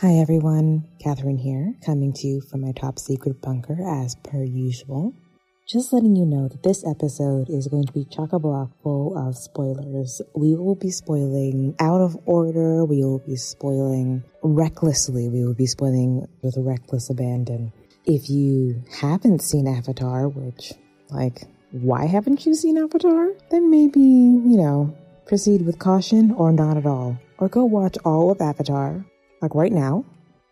Hi everyone, Catherine here, coming to you from my top secret bunker as per usual. Just letting you know that this episode is going to be chock a block full of spoilers. We will be spoiling out of order, we will be spoiling recklessly, we will be spoiling with reckless abandon. If you haven't seen Avatar, which, like, why haven't you seen Avatar? Then maybe, you know, proceed with caution or not at all. Or go watch all of Avatar like right now,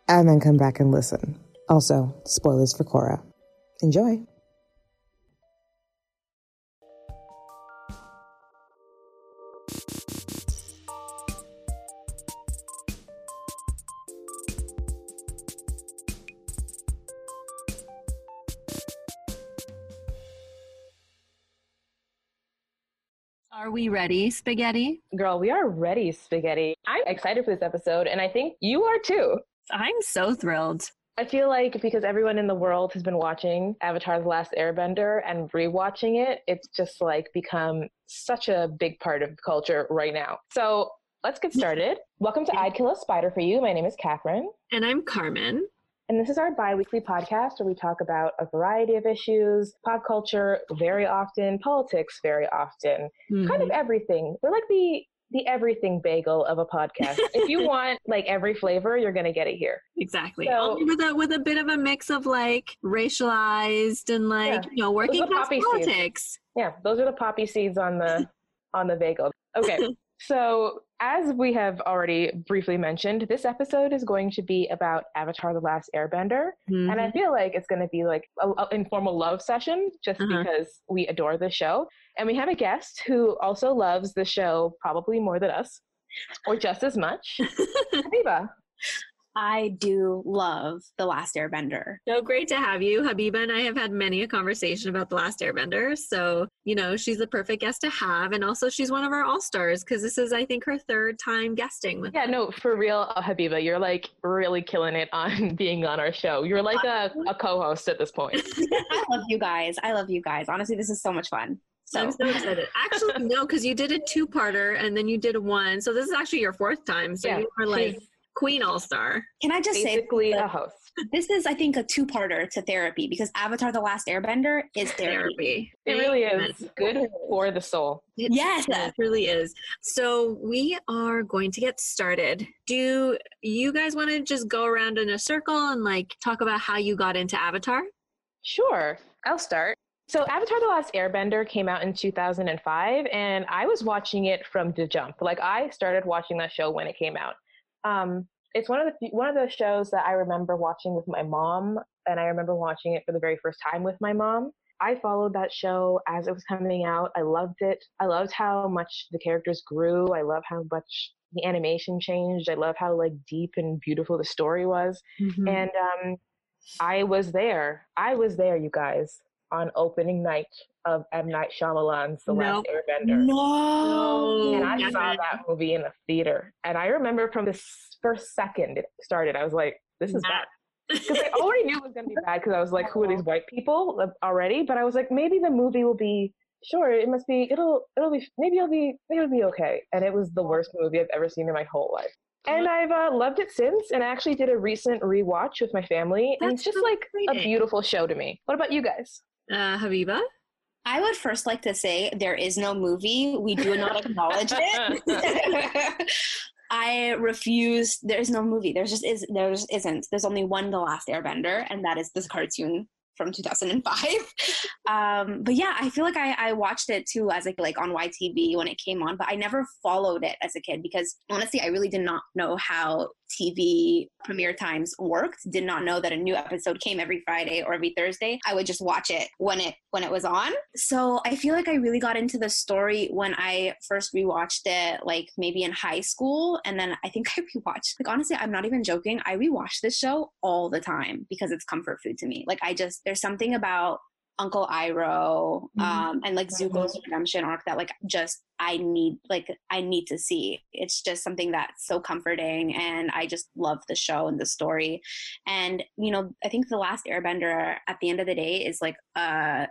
and then come back and listen. Also, spoilers for Korra. Enjoy. We ready, Spaghetti? Girl, we are ready, Spaghetti. I'm excited for this episode, and I think you are too. I'm so thrilled. I feel like because everyone in the world has been watching Avatar The Last Airbender and rewatching it, it's just like become such a big part of culture right now. So let's get started. Welcome to I'd Kill a Spider for You. My name is Catherine. And I'm Carmen. And this is our bi weekly podcast where we talk about a variety of issues, pop culture very often, politics very often, mm-hmm. kind of everything. We're like the the everything bagel of a podcast. if you want like every flavor, you're gonna get it here. Exactly. So, with a with a bit of a mix of like racialized and like yeah. you know working class politics. Seeds. Yeah, those are the poppy seeds on the on the bagel. Okay. So, as we have already briefly mentioned, this episode is going to be about Avatar The Last Airbender. Mm-hmm. And I mm-hmm. feel like it's going to be like an informal love session just uh-huh. because we adore the show. And we have a guest who also loves the show probably more than us, or just as much. Habiba. I do love The Last Airbender. So great to have you. Habiba and I have had many a conversation about The Last Airbender. So, you know, she's the perfect guest to have. And also, she's one of our all stars because this is, I think, her third time guesting with Yeah, us. no, for real, uh, Habiba, you're like really killing it on being on our show. You're like a, a co host at this point. I love you guys. I love you guys. Honestly, this is so much fun. So. I'm so excited. Actually, no, because you did a two parter and then you did a one. So this is actually your fourth time. So yeah, you were like Queen All Star. Can I just Basically say a host? This is, I think, a two-parter to therapy because Avatar: The Last Airbender is therapy. therapy. It really is good for the soul. It, yes, it really is. So we are going to get started. Do you guys want to just go around in a circle and like talk about how you got into Avatar? Sure, I'll start. So, Avatar The Last Airbender came out in 2005, and I was watching it from the jump. Like, I started watching that show when it came out. Um, it's one of the one of those shows that I remember watching with my mom, and I remember watching it for the very first time with my mom. I followed that show as it was coming out. I loved it. I loved how much the characters grew. I love how much the animation changed. I love how like deep and beautiful the story was. Mm-hmm. And um, I was there. I was there, you guys, on opening night of M. Night Shyamalan's The nope. Last Airbender. No. And I saw that movie in the theater. And I remember from the first second it started, I was like, this is bad. Because I already knew it was going to be bad because I was like, who are these white people already? But I was like, maybe the movie will be, sure, it must be, it'll, it'll be, maybe it'll be, maybe it'll be okay. And it was the worst movie I've ever seen in my whole life. And I've uh, loved it since, and I actually did a recent rewatch with my family, and That's it's just like a beautiful show to me. What about you guys? Uh, Habiba? I would first like to say there is no movie. We do not acknowledge it. I refuse. There's no movie. There's just is there just isn't. There's only one The Last Airbender, and that is this cartoon from 2005. um, but yeah, I feel like I, I watched it too as like like on YTV when it came on, but I never followed it as a kid because honestly, I really did not know how TV premiere times worked. Did not know that a new episode came every Friday or every Thursday. I would just watch it when it when it was on. So I feel like I really got into the story when I first rewatched it, like maybe in high school, and then I think I rewatched. Like honestly, I'm not even joking. I rewatch this show all the time because it's comfort food to me. Like I just there's something about Uncle Iroh, mm-hmm. um, and like Zuko's redemption arc that like just I need like I need to see. It's just something that's so comforting, and I just love the show and the story. And you know, I think the Last Airbender at the end of the day is like a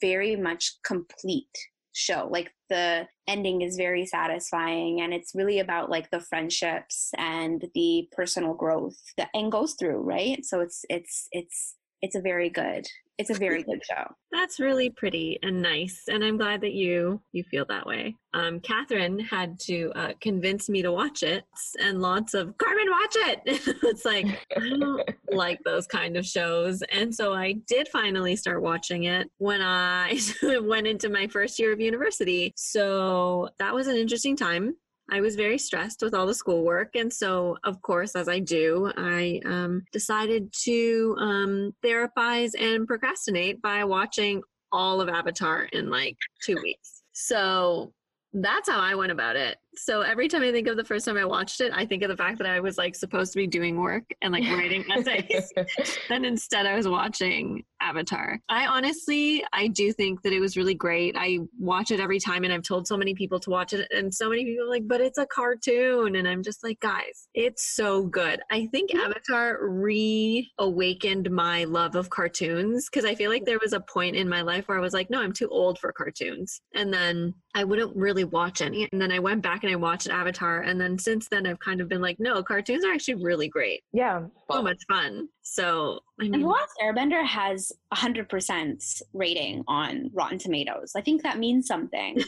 very much complete show. Like the ending is very satisfying and it's really about like the friendships and the personal growth that and goes through, right? So it's it's it's it's a very good it's a very good show. That's really pretty and nice, and I'm glad that you you feel that way. Um, Catherine had to uh, convince me to watch it, and lots of Carmen, watch it. it's like I don't like those kind of shows, and so I did finally start watching it when I went into my first year of university. So that was an interesting time. I was very stressed with all the schoolwork. And so, of course, as I do, I um, decided to um, therapize and procrastinate by watching all of Avatar in like two weeks. So that's how I went about it. So every time I think of the first time I watched it, I think of the fact that I was like supposed to be doing work and like writing essays. then instead I was watching Avatar. I honestly, I do think that it was really great. I watch it every time and I've told so many people to watch it and so many people are like, but it's a cartoon. And I'm just like, guys, it's so good. I think Avatar reawakened my love of cartoons because I feel like there was a point in my life where I was like, no, I'm too old for cartoons. And then I wouldn't really watch any. And then I went back and I watched Avatar. And then since then, I've kind of been like, no, cartoons are actually really great. Yeah. So much fun. So, I And The mean, Last Airbender has a 100% rating on Rotten Tomatoes. I think that means something.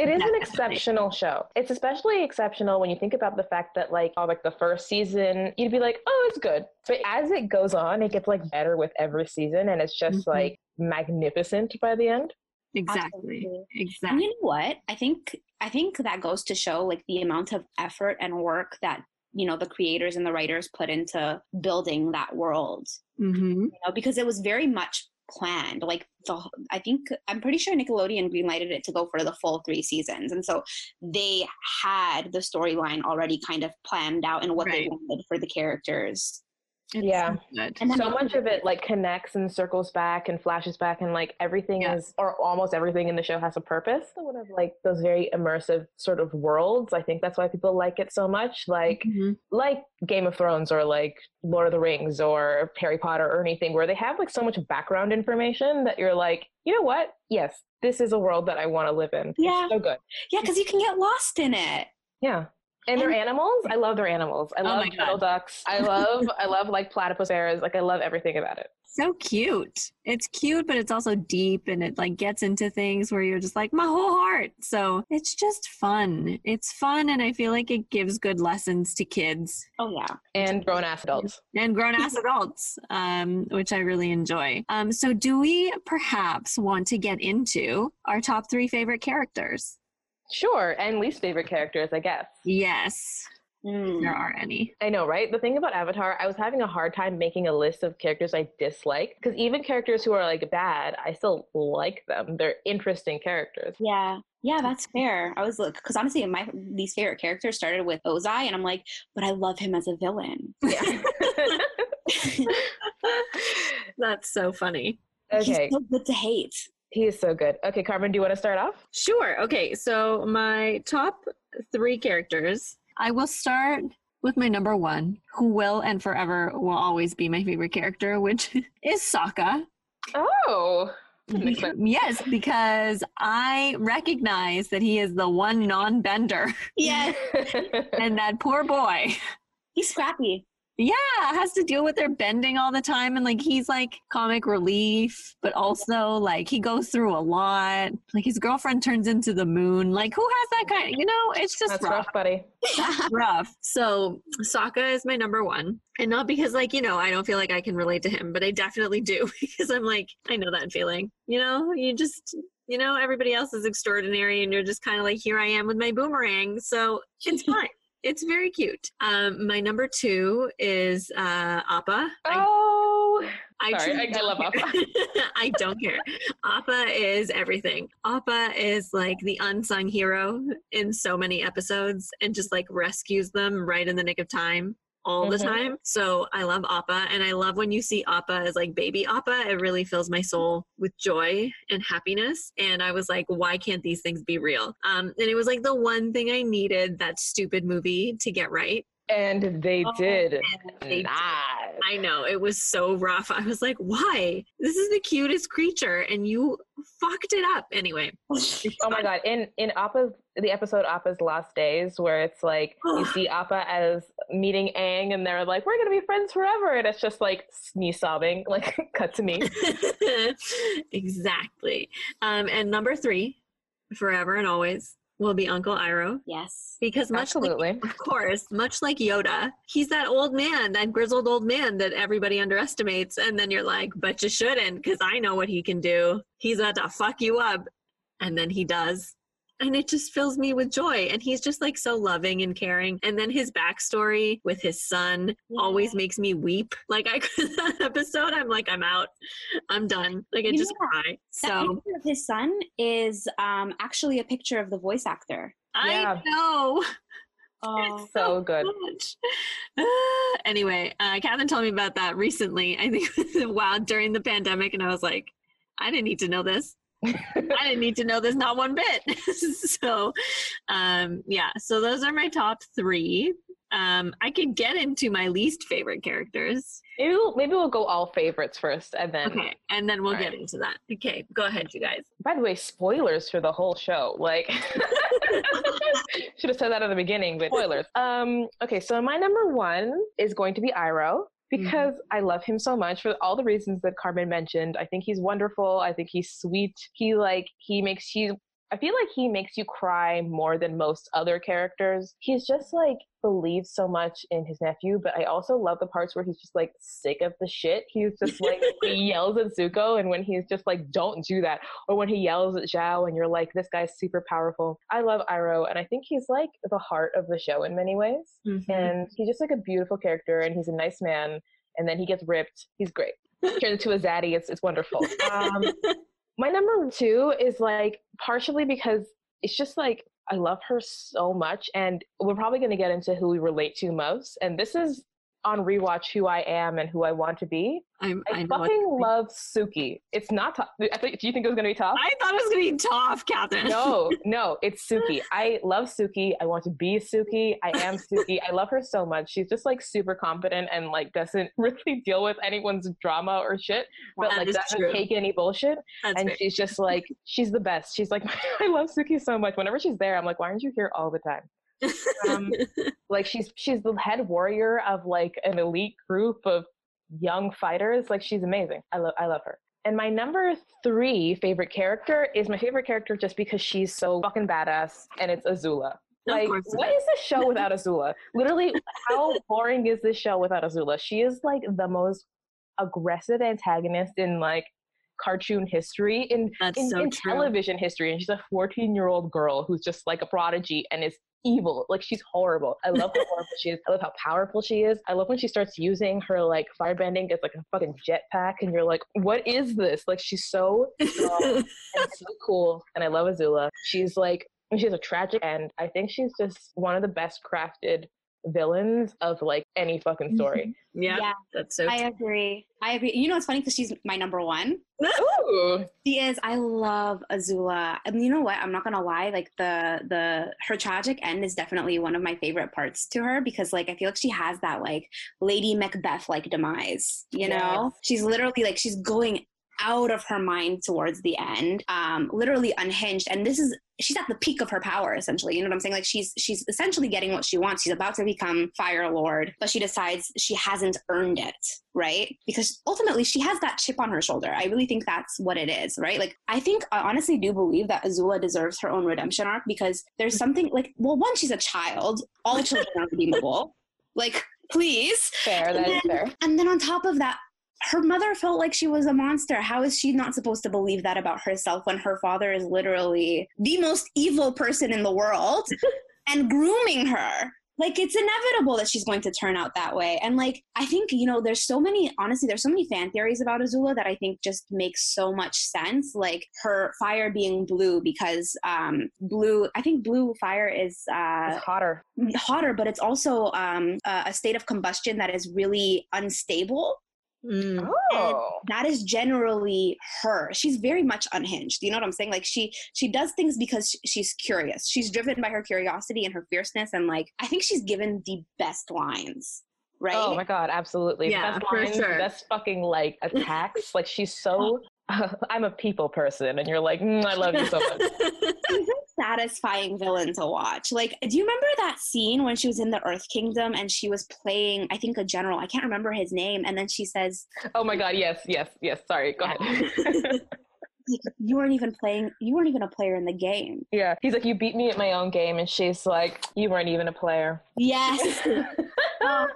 It is an exceptional show. It's especially exceptional when you think about the fact that like oh, like the first season, you'd be like, oh, it's good. But as it goes on, it gets like better with every season, and it's just Mhm. like magnificent by the end. exactly. Absolutely. And Exactly. you know what? I think I think that goes to show like the amount of effort and work that you know the creators and the writers put into building that world. hmm You know, because it was very much planned. Like the I think I'm pretty sure Nickelodeon greenlighted it to go for the full three seasons, and so they had the storyline already kind of planned out and what they wanted for the characters. It's Yeah. so. And so much of it like connects and circles back and flashes back and like everything Yeah. is or almost everything in the show has a purpose so one of like those very immersive sort of worlds i think that's why people like it so much like Mhm. like game of thrones or like lord of the rings or harry potter or anything where they have like so much background information that you're like you know what yes this is a world that i want to live in It's Yeah. so good Yeah, because you can get lost in it. yeah and their animals i love their animals i Oh love my God. turtle ducks i love i love like platypus bears like i love everything about it So cute. It's cute, but it's also deep and it like gets into things where you're just like, my whole heart. So it's just fun. It's fun and I feel like it gives good lessons to kids Oh yeah. and grown ass adults and grown ass adults, um, which I really enjoy. Um, so do we perhaps want to get into our top three favorite characters? Sure, and least favorite characters, I guess. Yes, Mm. there are any. I know, right? The thing about Avatar, I was having a hard time making a list of characters I dislike because even characters who are like bad, I still like them. They're interesting characters. Yeah. Yeah, that's fair. I was like, because honestly, my least favorite character started with Ozai, and I'm like, but I love him as a villain. Yeah. That's so funny. okay, He's so good to hate. He is so good. Okay, Carmen, do you want to start off? Sure. Okay. So my top three characters, I will start with my number one, who will and forever will always be my favorite character, which is Sokka. Oh, makes. Yes, because I recognize that he is the one non bender, Yeah, and that poor boy. he's scrappy. Yeah, has to deal with their bending all the time. And like, he's like comic relief, but also like he goes through a lot. Like, his girlfriend turns into the moon. Like, who has that kind you know, it's just That's rough. rough, buddy. rough. So Sokka is my number one. And not because like, you know, I don't feel like I can relate to him, but I definitely do because I'm like, I know that feeling. You know, you just you know, everybody else is extraordinary and you're just kind of like, here I am with my boomerang. So it's fine. It's very cute. Um, my number two is uh, Appa. Oh, I, Sorry, I- I don't love care. I don't care. Appa is everything. Appa is like the unsung hero in so many episodes and just like rescues them right in the nick of time all the Mhm. time. So I love Appa and I love when you see Appa as like baby Appa. It really fills my soul with joy and happiness. And I was like, why can't these things be real? Um, and it was like the one thing I needed that stupid movie to get right. and they Oh, did. They Nice. I know it was so rough. I was like, "Why? This is the cutest creature, and you fucked it up." Anyway, oh my god! In in Appa's the episode Appa's Last Days, where it's like you see Appa as meeting Aang, and they're like, "We're gonna be friends forever," and it's just like me sobbing. Like, cut to me. exactly. Um, and number three, forever and always will be Uncle Iroh. Yes. Because much Absolutely. Like, of course, much like Yoda, he's that old man, that grizzled old man that everybody underestimates. And then you're like, but you shouldn't, because I know what he can do. He's about to fuck you up. And then he does and it just fills me with joy and he's just like so loving and caring and then his backstory with his son yeah. always makes me weep like i that episode i'm like i'm out i'm done like i just cry so that picture of his son is um actually a picture of the voice actor i yeah. know Oh, so, so good. Uh, anyway, uh, Catherine told me about that recently. I think wow during the pandemic, and I was like, I didn't need to know this. I didn't need to know this not one bit. so, um, yeah, so those are my top three. Um, I could get into my least favorite characters. Maybe we'll, maybe we'll go all favorites first, and then okay, and then we'll get right. into that. Okay, go ahead, you guys. By the way, spoilers for the whole show. Like, should have said that at the beginning, but spoilers. Um, okay, so my number one is going to be Iroh. Mm-hmm. because mm-hmm. I love him so much for all the reasons that Carmen mentioned. I think he's wonderful. I think he's sweet. He like he makes you I feel like he makes you cry more than most other characters. He's just like believes so much in his nephew, but I also love the parts where he's just like sick of the shit. He's just like he yells at Zuko and when he's just like, Don't do that. Or when he yells at Zhao and you're like, This guy's super powerful. I love Iroh and I think he's like the heart of the show in many ways. Mm-hmm. And he's just like a beautiful character and he's a nice man. And then he gets ripped. He's great. Turns into a zaddy. It's it's wonderful. Um, my number two is like partially because it's just like I love her so much, and we're probably going to get into who we relate to most. And this is on rewatch who I am and who I want to be. I'm, I, I fucking love Suki. It's not tough. do you think it was going to be tough? I thought it was going to be tough, Catherine. no, no, it's Suki. I love Suki. I want to be Suki. I am Suki. I love her so much. She's just like super confident and like doesn't really deal with anyone's drama or shit, but that like doesn't true. take any bullshit. That's and she's just like, she's the best. She's like, I love Suki so much. Whenever she's there, I'm like, why aren't you here all the time? Um, like she's she's the head warrior of like an elite group of young fighters. Like she's amazing. I love I love her. And my number three favorite character is my favorite character just because she's so fucking badass, and it's Azula. Like, what is this show without Azula? Literally, how boring is this show without Azula? She is like the most aggressive antagonist in like cartoon history in in, so in television history and she's a 14 year old girl who's just like a prodigy and is evil. Like she's horrible. I love how horrible she is. I love how powerful she is. I love when she starts using her like firebending as like a fucking jetpack, and you're like, what is this? Like she's so and so cool. And I love Azula. She's like she has a tragic end. I think she's just one of the best crafted villains of like any fucking story. Mm-hmm. yeah, yeah, that's so. I agree. I agree. You know, it's funny because she's my number one. Ooh. She is. I love Azula. And you know what? I'm not gonna lie. Like the the her tragic end is definitely one of my favorite parts to her because like I feel like she has that like Lady Macbeth like demise. You yes. know, she's literally like she's going out of her mind towards the end, um, literally unhinged. And this is she's at the peak of her power essentially. You know what i'm saying? Like she's she's essentially getting what she wants. She's about to become fire lord but she decides she hasn't earned it right? Because ultimately she has that chip on her shoulder. I really think that's what it is right? Like i think i honestly do believe that azula deserves her own redemption arc because there's something like well one she's a child. All children are redeemable. Like please. Fair that then, fair. and then on top of that her mother felt like she was a monster. How is she not supposed to believe that about herself when her father is literally the most evil person in the world and grooming her? Like it's inevitable that she's going to turn out that way. And like I think, you know, there's so many honestly, there's so many fan theories about Azula that I think just makes so much sense. Like her fire being blue because um blue I think blue fire is uh hotter. Hotter, but it's also um a state of combustion that is really unstable Mm. Oh. that is generally her. She's very much unhinged. You know what I'm saying? Like she she does things because she's curious. She's driven by her curiosity and her fierceness and like I think she's given the best lines right? Oh my god, absolutely. Yeah, best for lines, sure. Best fucking like attacks. like she's so. I'm a people person, and you're like, mm, I love you so much. She's a satisfying villain to watch. Like, do you remember that scene when she was in the Earth Kingdom and she was playing, I think, a general? I can't remember his name. And then she says, oh my god, yes, yes, yes. Sorry, go ahead. You weren't even playing, you weren't even a player in the game. yeah, he's like, you beat me at my own game, and she's like, you weren't even a player. Yes. Oh,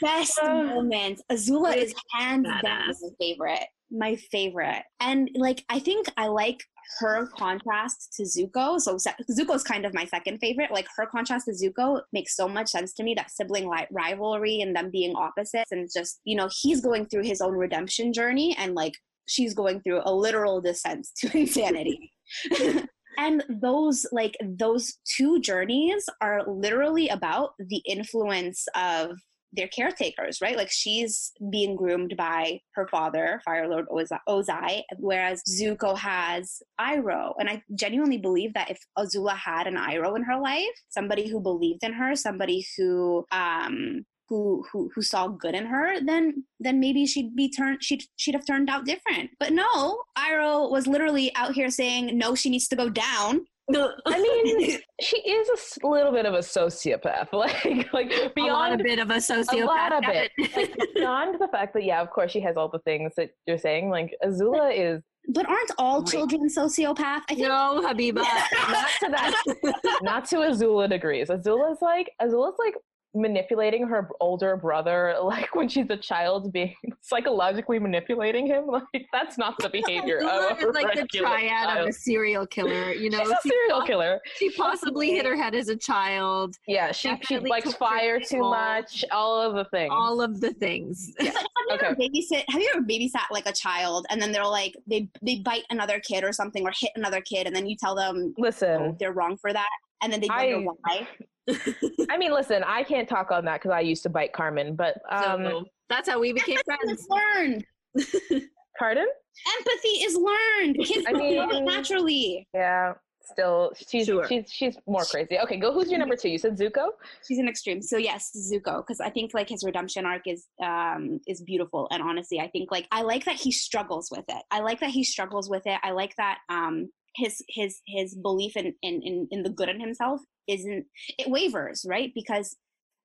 best Oh. moment. Azula is hands down Badass. my favorite. My favorite. And like I think I like her contrast to Zuko. So Zuko's kind of my second favorite. Like her contrast to Zuko makes so much sense to me. That sibling li- rivalry and them being opposites, and just you know he's going through his own redemption journey, and like she's going through a literal descent to insanity. and those like those two journeys are literally about the influence of their caretakers right like she's being groomed by her father fire lord ozai whereas zuko has iroh and i genuinely believe that if azula had an iroh in her life somebody who believed in her somebody who um who, who who saw good in her, then then maybe she'd be turned she'd she'd have turned out different. But no, Iroh was literally out here saying no, she needs to go down. I mean, she is a little bit of a sociopath. Like, like beyond a bit of a sociopath. a lot of Got it. Like, beyond the fact that yeah, of course she has all the things that you're saying. Like Azula is But aren't all children sociopath? I think no, Habiba. not to that, not to Azula degrees. Azula's like Azula's like manipulating her older brother, like when she's a child, being psychologically manipulating him. Like that's not the behavior of a is like the regular triad of a serial killer. You know, She's a she, serial poss- killer. she possibly hit her head as a child. Yeah, she she Definitely likes fire too role. much. All of the things. All of the things. But have you Okay. ever babysit? Have you ever babysat like a child, and then they're like they they bite another kid or something, or hit another kid, and then you tell them Listen, oh, they're wrong for that, and then they I- wonder why. I mean, listen, I can't talk on that because I used to bite Carmen, but um, so that's how we became friends. Learned. pardon? Empathy is learned. Kids I don't know it mean- naturally. Yeah, still, she's Sure. she's she's more crazy. Okay, go. Who's your number two? You said Zuko. She's an extreme. So yes, Zuko, because I think like his redemption arc is um is beautiful. And honestly, I think like I like that he struggles with it. I like that he struggles with it. I like that um his his his belief in in in, in the good in himself isn't it wavers, right? Because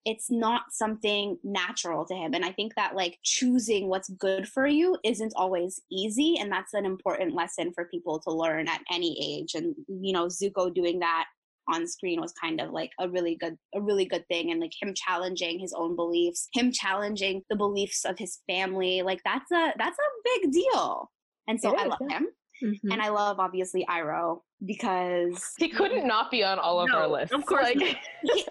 it's not something natural to him. And I think that like choosing what's good for you isn't always easy. And that's an important lesson for people to learn at any age. And, you know, Zuko doing that on screen was kind of like a really good a really good thing and like him challenging his own beliefs him challenging the beliefs of his family like that's a that's a big deal and so i love yeah. him Mhm. and i love obviously iroh because He couldn't not be on all of our lists. of course Like, he-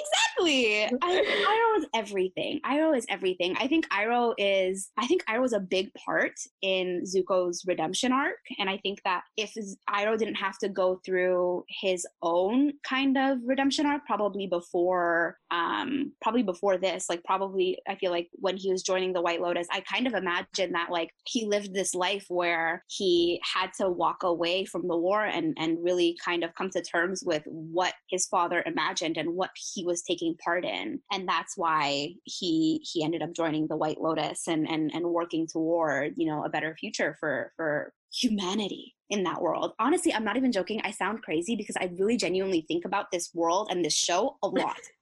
exactly. I, Iroh is everything. Iroh is everything. I think Iroh is. I think Iroh is a big part in Zuko's redemption arc, and I think that if Iroh didn't have to go through his own kind of redemption arc, probably before, um, probably before this, like probably, I feel like when he was joining the White Lotus, I kind of imagine that like he lived this life where he had to walk away from the war and and really kind of come to terms with what his father imagined and what he was taking part in. And that's why he he ended up joining the white lotus and and and working toward you know a better future for for humanity in that world. Honestly i'm not even joking. I sound crazy because i really genuinely think about this world and this show a lot.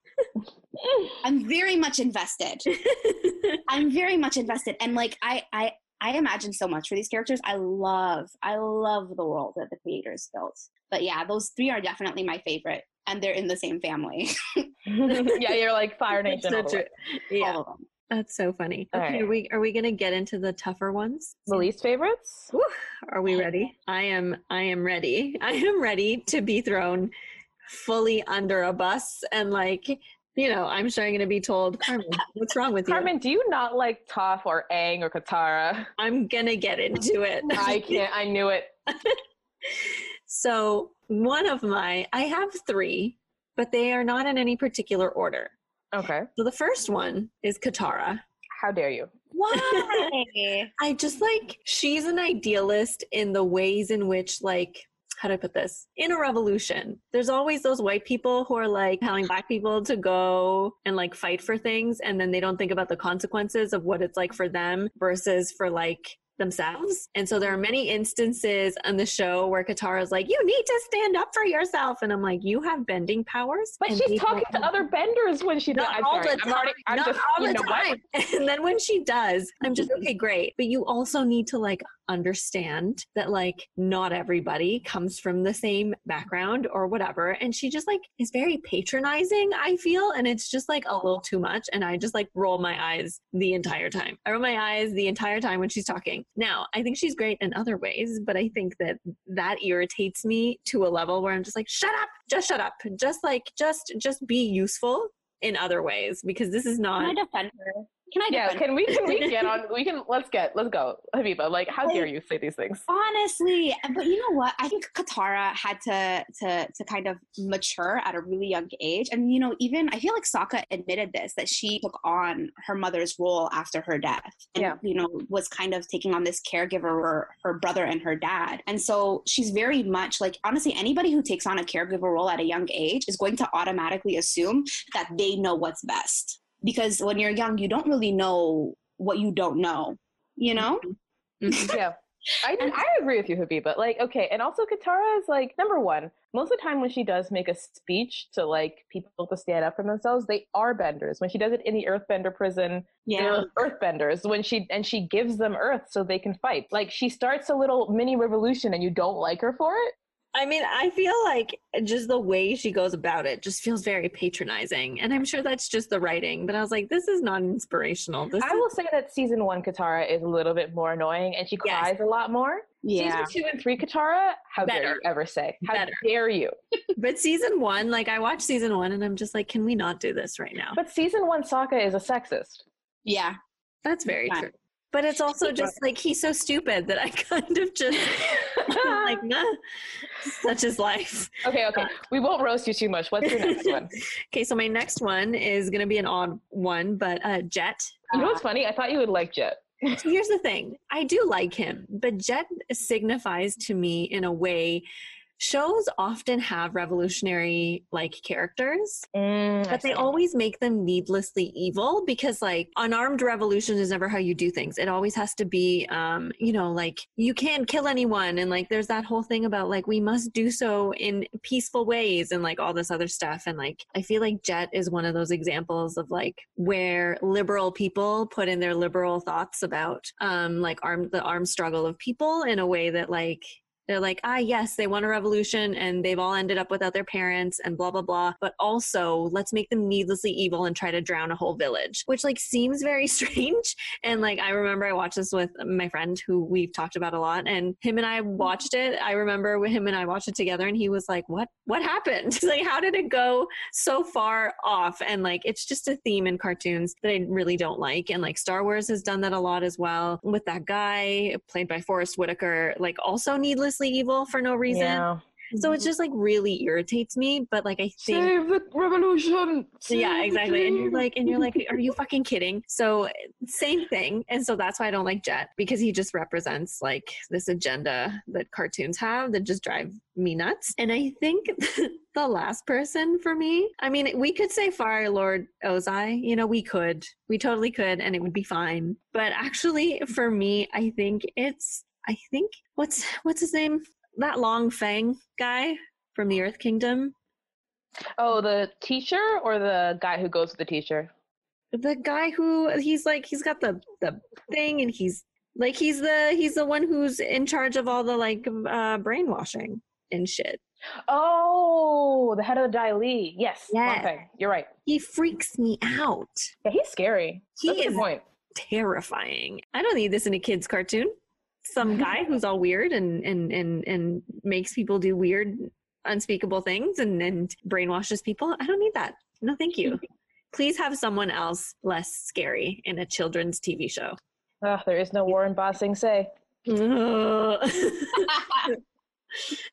I'm very much invested. I'm very much invested, and like I, I, I imagine so much for these characters. I love, I love the world that the creators built. But yeah, those three are definitely my favorite, and they're in the same family. yeah, you're like Fire Nation. So all the way. Yeah, All of them. that's so funny. All Okay, right. are we are we gonna get into the tougher ones? The least favorites? Whew, Are we ready? I am. I am ready. I am ready to be thrown fully under a bus and like you know I'm sure I'm going to be told, Carmen, what's wrong with you? Carmen, do you not like Toph or Aang or Katara? I'm gonna get into it. I can't. I knew it. so one of my, I have three, but they are not in any particular order. Okay. So the first one is Katara. How dare you? Why? I just like she's an idealist in the ways in which like how do I put this? In a revolution, there's always those white people who are like telling black people to go and like fight for things, and then they don't think about the consequences of what it's like for them versus for like themselves. And so there are many instances on the show where Katara is like, you need to stand up for yourself. And I'm like, you have bending powers. But she's talking to other benders when she does. Not I'm all sorry. the I'm time. already, Not just, all the what? time. And then when she does, I'm just okay, great. But you also need to like understand that like not everybody comes from the same background or whatever. And she just like is very patronizing, I feel. And it's just like a little too much. And I just like roll my eyes the entire time. I roll my eyes the entire time when she's talking. Now, I think she's great in other ways, but I think that that irritates me to a level where I'm just like, shut up, just shut up. Just like, just, just be useful in other ways because this is not? Can I Yeah, can we can we get on? We can let's get let's go, Habiba. Like, how dare you say these things? Honestly, but you know what? I think Katara had to to to kind of mature at a really young age, and you know, even I feel like Sokka admitted this that she took on her mother's role after her death, and Yeah. you know, was kind of taking on this caregiver for her brother and her dad, and so she's very much like honestly, anybody who takes on a caregiver role at a young age is going to automatically assume that they know what's best because when you're young, you don't really know what you don't know, you mm-hmm. know. Mm-hmm. yeah. I, I agree with you, Habiba. Like, okay, and also Katara is like number one. Most of the time, when she does make a speech to like people to stand up for themselves, they are benders. When she does it in the Earthbender prison, they're Earthbenders. When she and she gives them Earth so they can fight. Like she starts a little mini revolution, and you don't like her for it. I mean, I feel like just the way she goes about it just feels very patronizing. And I'm sure that's just the writing, but I was like, this is not inspirational. This I is will say that season one Katara is a little bit more annoying, and she Yes. cries a lot more. Yeah. Season two and three Katara, how dare you ever say? How Better. dare you? but season one, like I watched season one and I'm just like, can we not do this right now? But season one Sokka is a sexist. Yeah. That's very Fine. true. But it's also just like he's so stupid that I kind of just like, nah, such is life. Okay, okay. We won't roast you too much. What's your next one? Okay, so my next one is gonna be an odd one, but uh, Jet. You know what's funny? I thought you would like Jet. So here's the thing I do like him, but Jet signifies to me in a way. Shows often have revolutionary like characters, Mm, but they always make them needlessly evil because like unarmed revolution is never how you do things. It always has to be um, you know, like you can't kill anyone and like there's that whole thing about like we must do so in peaceful ways and like all this other stuff and like I feel like Jet is one of those examples of like where liberal people put in their liberal thoughts about um like armed the armed struggle of people in a way that like they're like, ah, yes, they want a revolution and they've all ended up without their parents and blah, blah, blah. But also, let's make them needlessly evil and try to drown a whole village, which like seems very strange. And like, I remember I watched this with my friend who we've talked about a lot and him and I watched it. I remember him and I watched it together and he was like, what, what happened? like, how did it go so far off? And like, it's just a theme in cartoons that I really don't like. And like, Star Wars has done that a lot as well with that guy played by Forest Whitaker, like also needlessly evil for no reason. Yeah. So it just like really irritates me. But like I think Save the revolution. so yeah, exactly. And you're like, and you're like, are you fucking kidding? So same thing. And so that's why I don't like Jet because he just represents like this agenda that cartoons have that just drive me nuts. And I think the last person for me, I mean, we could say Fire Lord Ozai, you know, we could, we totally could, and it would be fine. But actually, for me, I think it's, I think what's what's his name? That Long Feng guy from the Earth Kingdom. Oh, the teacher or the guy who goes with the teacher? the guy who he's like he's got the the thing and he's like he's the he's the one who's in charge of all the like uh brainwashing and shit Oh, the head of the Dai Li. Yes. Yeah. You're right. he freaks me out Yeah, he's scary. he That's is terrifying i don't need this in a kid's cartoon some mm-hmm. guy who's all weird and and and and makes people do weird unspeakable things and and brainwashes people. I don't need that. No thank you. Mm-hmm. Please have someone else less scary in a children's tv show. Ugh, there is no war in Ba Sing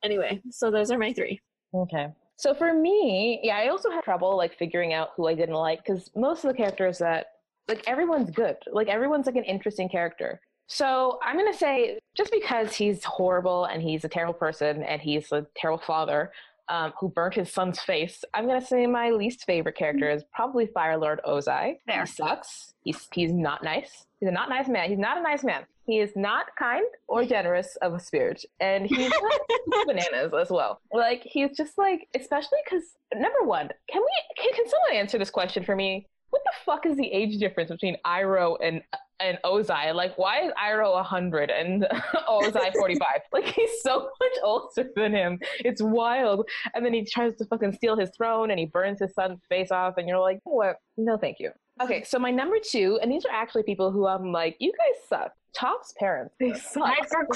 anyway, so those are my three. Okay. So for me, yeah, I also had trouble like figuring out who I didn't like because most of the characters that like everyone's good, like everyone's like an interesting character. So I'm gonna say just because he's horrible and he's a terrible person and he's a terrible father um, who burnt his son's face, I'm gonna say my least favorite character is probably Fire Lord Ozai. There. He sucks. He's he's not nice. He's a not nice man. He's not a nice man. He is not kind or generous of a spirit, and he's like bananas as well. Like he's just like, especially because number one, can we can, can someone answer this question for me? What the fuck is the age difference between Iroh and and Ozai? Like, why is Iroh 100 and Ozai 45? like, he's so much older than him. It's wild. And then he tries to fucking steal his throne and he burns his son's face off. And you're like, what? No, thank you. Okay, so my number two, and these are actually people who I'm like, you guys suck. Toph's parents, they suck. I for-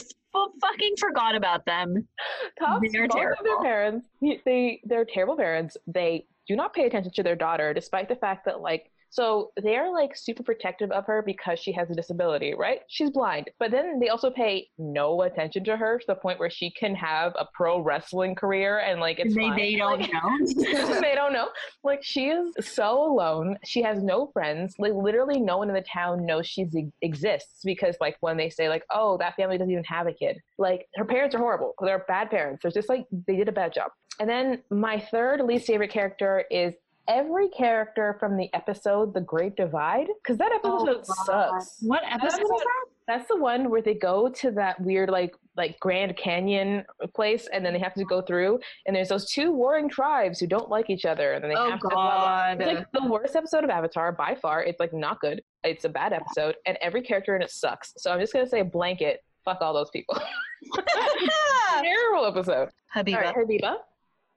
fucking forgot about them. Toph's They're of their parents, he- they they're terrible parents. They do not pay attention to their daughter, despite the fact that like so they're like super protective of her because she has a disability, right? She's blind, but then they also pay no attention to her to the point where she can have a pro wrestling career and like it's they, fine. they don't Like, know. they don't know. Like she is so alone. She has no friends. Like literally, no one in the town knows she exists because like when they say like, "Oh, that family doesn't even have a kid," like her parents are horrible. They're bad parents. They're just like they did a bad job. And then my third least favorite character is every character from the episode The Great Divide because that oh, episode God. sucks. what That episode? episode- That's the one where they go to that weird like like Grand Canyon place and then they have to go through and there's those two warring tribes who don't like each other and then they Oh have to blah, blah. god. It's like the worst episode of Avatar by far. It's like not good. It's a bad episode and every character in it sucks. So I'm just gonna say blanket. Fuck all those people. Terrible episode. Habiba. All right, Habiba.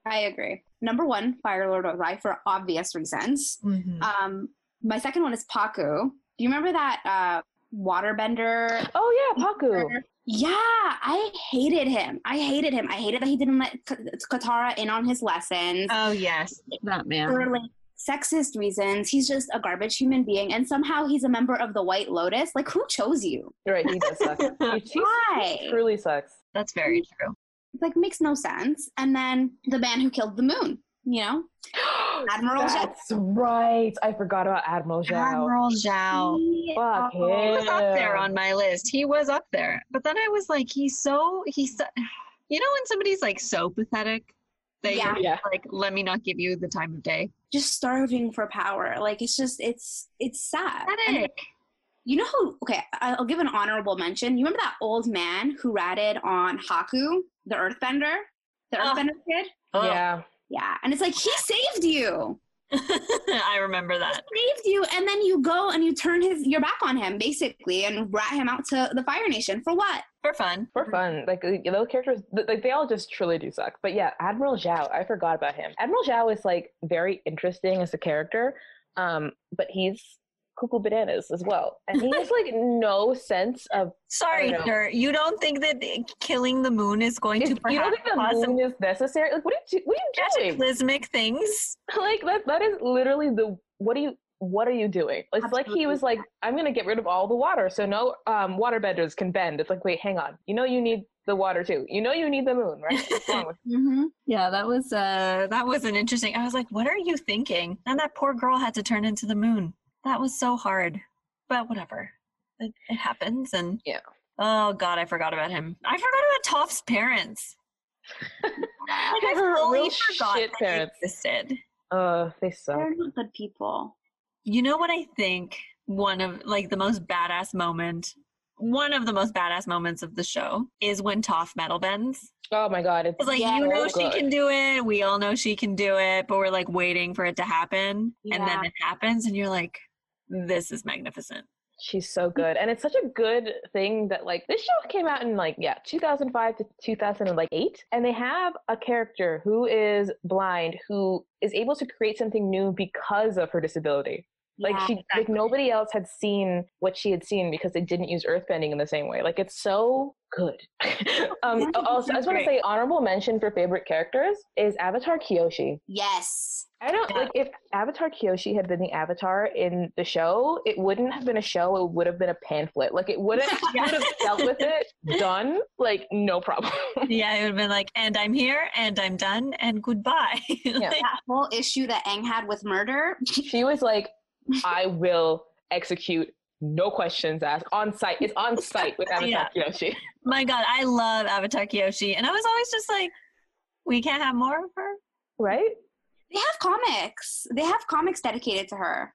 I agree. Number one, Fire Lord Ozai for obvious reasons. Mhm. Um, my second one is Pakku. Do you remember that uh, waterbender? Oh yeah, Pakku. Yeah, I hated him. I hated him. I hated that he didn't let K- Katara in on his lessons Oh yes, that man. for like sexist reasons. He's just a garbage human being, and somehow he's a member of the White Lotus. Like, who chose you? You're right, he does suck. He, he Why? truly sucks. That's very true. Like, makes no sense. And then the man who killed the moon. You know, Admiral Zhao. That's right. I forgot about Admiral Zhao. Admiral Zhao. He- Fuck oh, He was up there on my list. He was up there. But then I was like, he's so he's so, you know when somebody's like so pathetic that Yeah. you're Yeah. like, let me not give you the time of day. just starving for power. Like it's just it's it's sad. And Pathetic. you know who? Okay, I- I'll give an honorable mention. You remember that old man who ratted on Haku, the Earthbender, the Oh. Earthbender kid? Oh, Yeah. Yeah, and it's like he saved you, I remember that. saved you, and then you go and you turn his your back on him basically and rat him out to the Fire Nation for what? For fun. For fun. Like those characters, like they all just truly do suck. But yeah, Admiral Zhao, I forgot about him. Admiral Zhao is like very interesting as a character, um, but he's cuckoo bananas as well, and he has like no sense of. Sorry, I don't know. sir. You don't think that killing the moon is going If to you don't perhaps think the cause some moon is necessary? Like, what are you, do- what are you doing? cataclysmic things? like that that is literally the what are you what are you doing it's like he was like i'm gonna get rid of all the water so no um water benders can bend it's like wait hang on you know you need the water too you know you need the moon right what's wrong with Mm-hmm. Yeah, that was uh that was an interesting. I was like, what are you thinking? And that poor girl had to turn into the moon. That was so hard. But whatever. It, it happens and Yeah. Oh god, I forgot about him. I forgot about Toph's parents. like I Her fully forgot shit that parents. they existed. uh they suck They're not good people. You know what I think one of like the most badass moment one of the most badass moments of the show is when Toph metal bends. oh my god it's It's like Yeah, you know she good. can do it. We all know she can do it, but we're like waiting for it to happen, and then it happens, and you're like, "This is magnificent." she's so mm. good and it's such a good thing that like this show came out in like yeah 2005 to 2008 and they have a character who is blind who is able to create something new because of her disability Like Yeah. she, like nobody else had seen what she had seen because they didn't use earthbending in the same way. Like it's so good. um, also, I just want to say honorable mention for favorite characters is Avatar Kyoshi. Yes. I don't like if Avatar Kyoshi had been the Avatar in the show, it wouldn't have been a show. It would have been a pamphlet. Like it wouldn't you would have dealt with it done. Like no problem. Yeah, it would have been like, "And I'm here, and I'm done, and goodbye." Yeah. Like, That whole issue that Aang had with murder. she was like, I will execute no questions asked, on sight. It's on sight with Avatar Yeah. Kyoshi. My God, I love Avatar Kyoshi. And I was always just like, we can't have more of her? Right? They have comics. They have comics dedicated to her.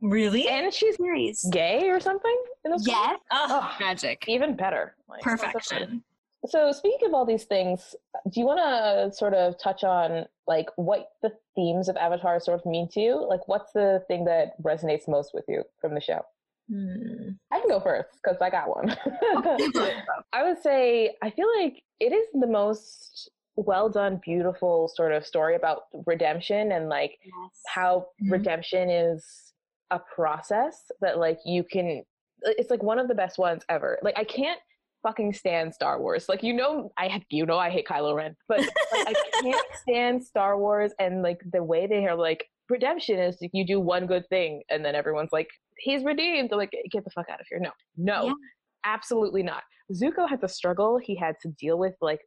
Really? And she's Series. gay or something? in those Yes. oh, Oh. magic. Even better. Like, Perfection. So speaking of all these things, do you want to sort of touch on like what the themes of Avatar sort of mean to you? Like, what's the thing that resonates most with you from the show? Hmm. I can go first because I got one. I would say I feel like it is the most well done, beautiful sort of story about redemption and like Yes. how Mhm. redemption is a process that like you can it's like one of the best ones ever like i can't fucking stand star wars. Like you know i you know i hate kylo ren but like, i can't stand star wars and like the way they are like redemption is like, you do one good thing and then everyone's like he's redeemed. They're like get the fuck out of here. No no Yeah. absolutely not. Zuko had to struggle he had to deal with like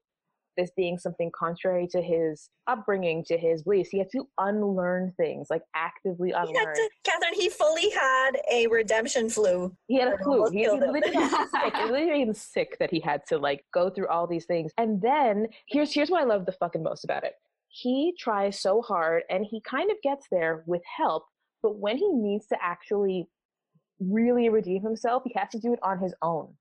this being something contrary to his upbringing, to his beliefs. He had to unlearn things, like actively He unlearn. to, Catherine, he fully had a redemption flu. He had a flu. He, he literally sick. It literally him sick that he had to like go through all these things. And then here's here's what I love the fucking most about it. He tries so hard and he kind of gets there with help, but when he needs to actually really redeem himself, he has to do it on his own.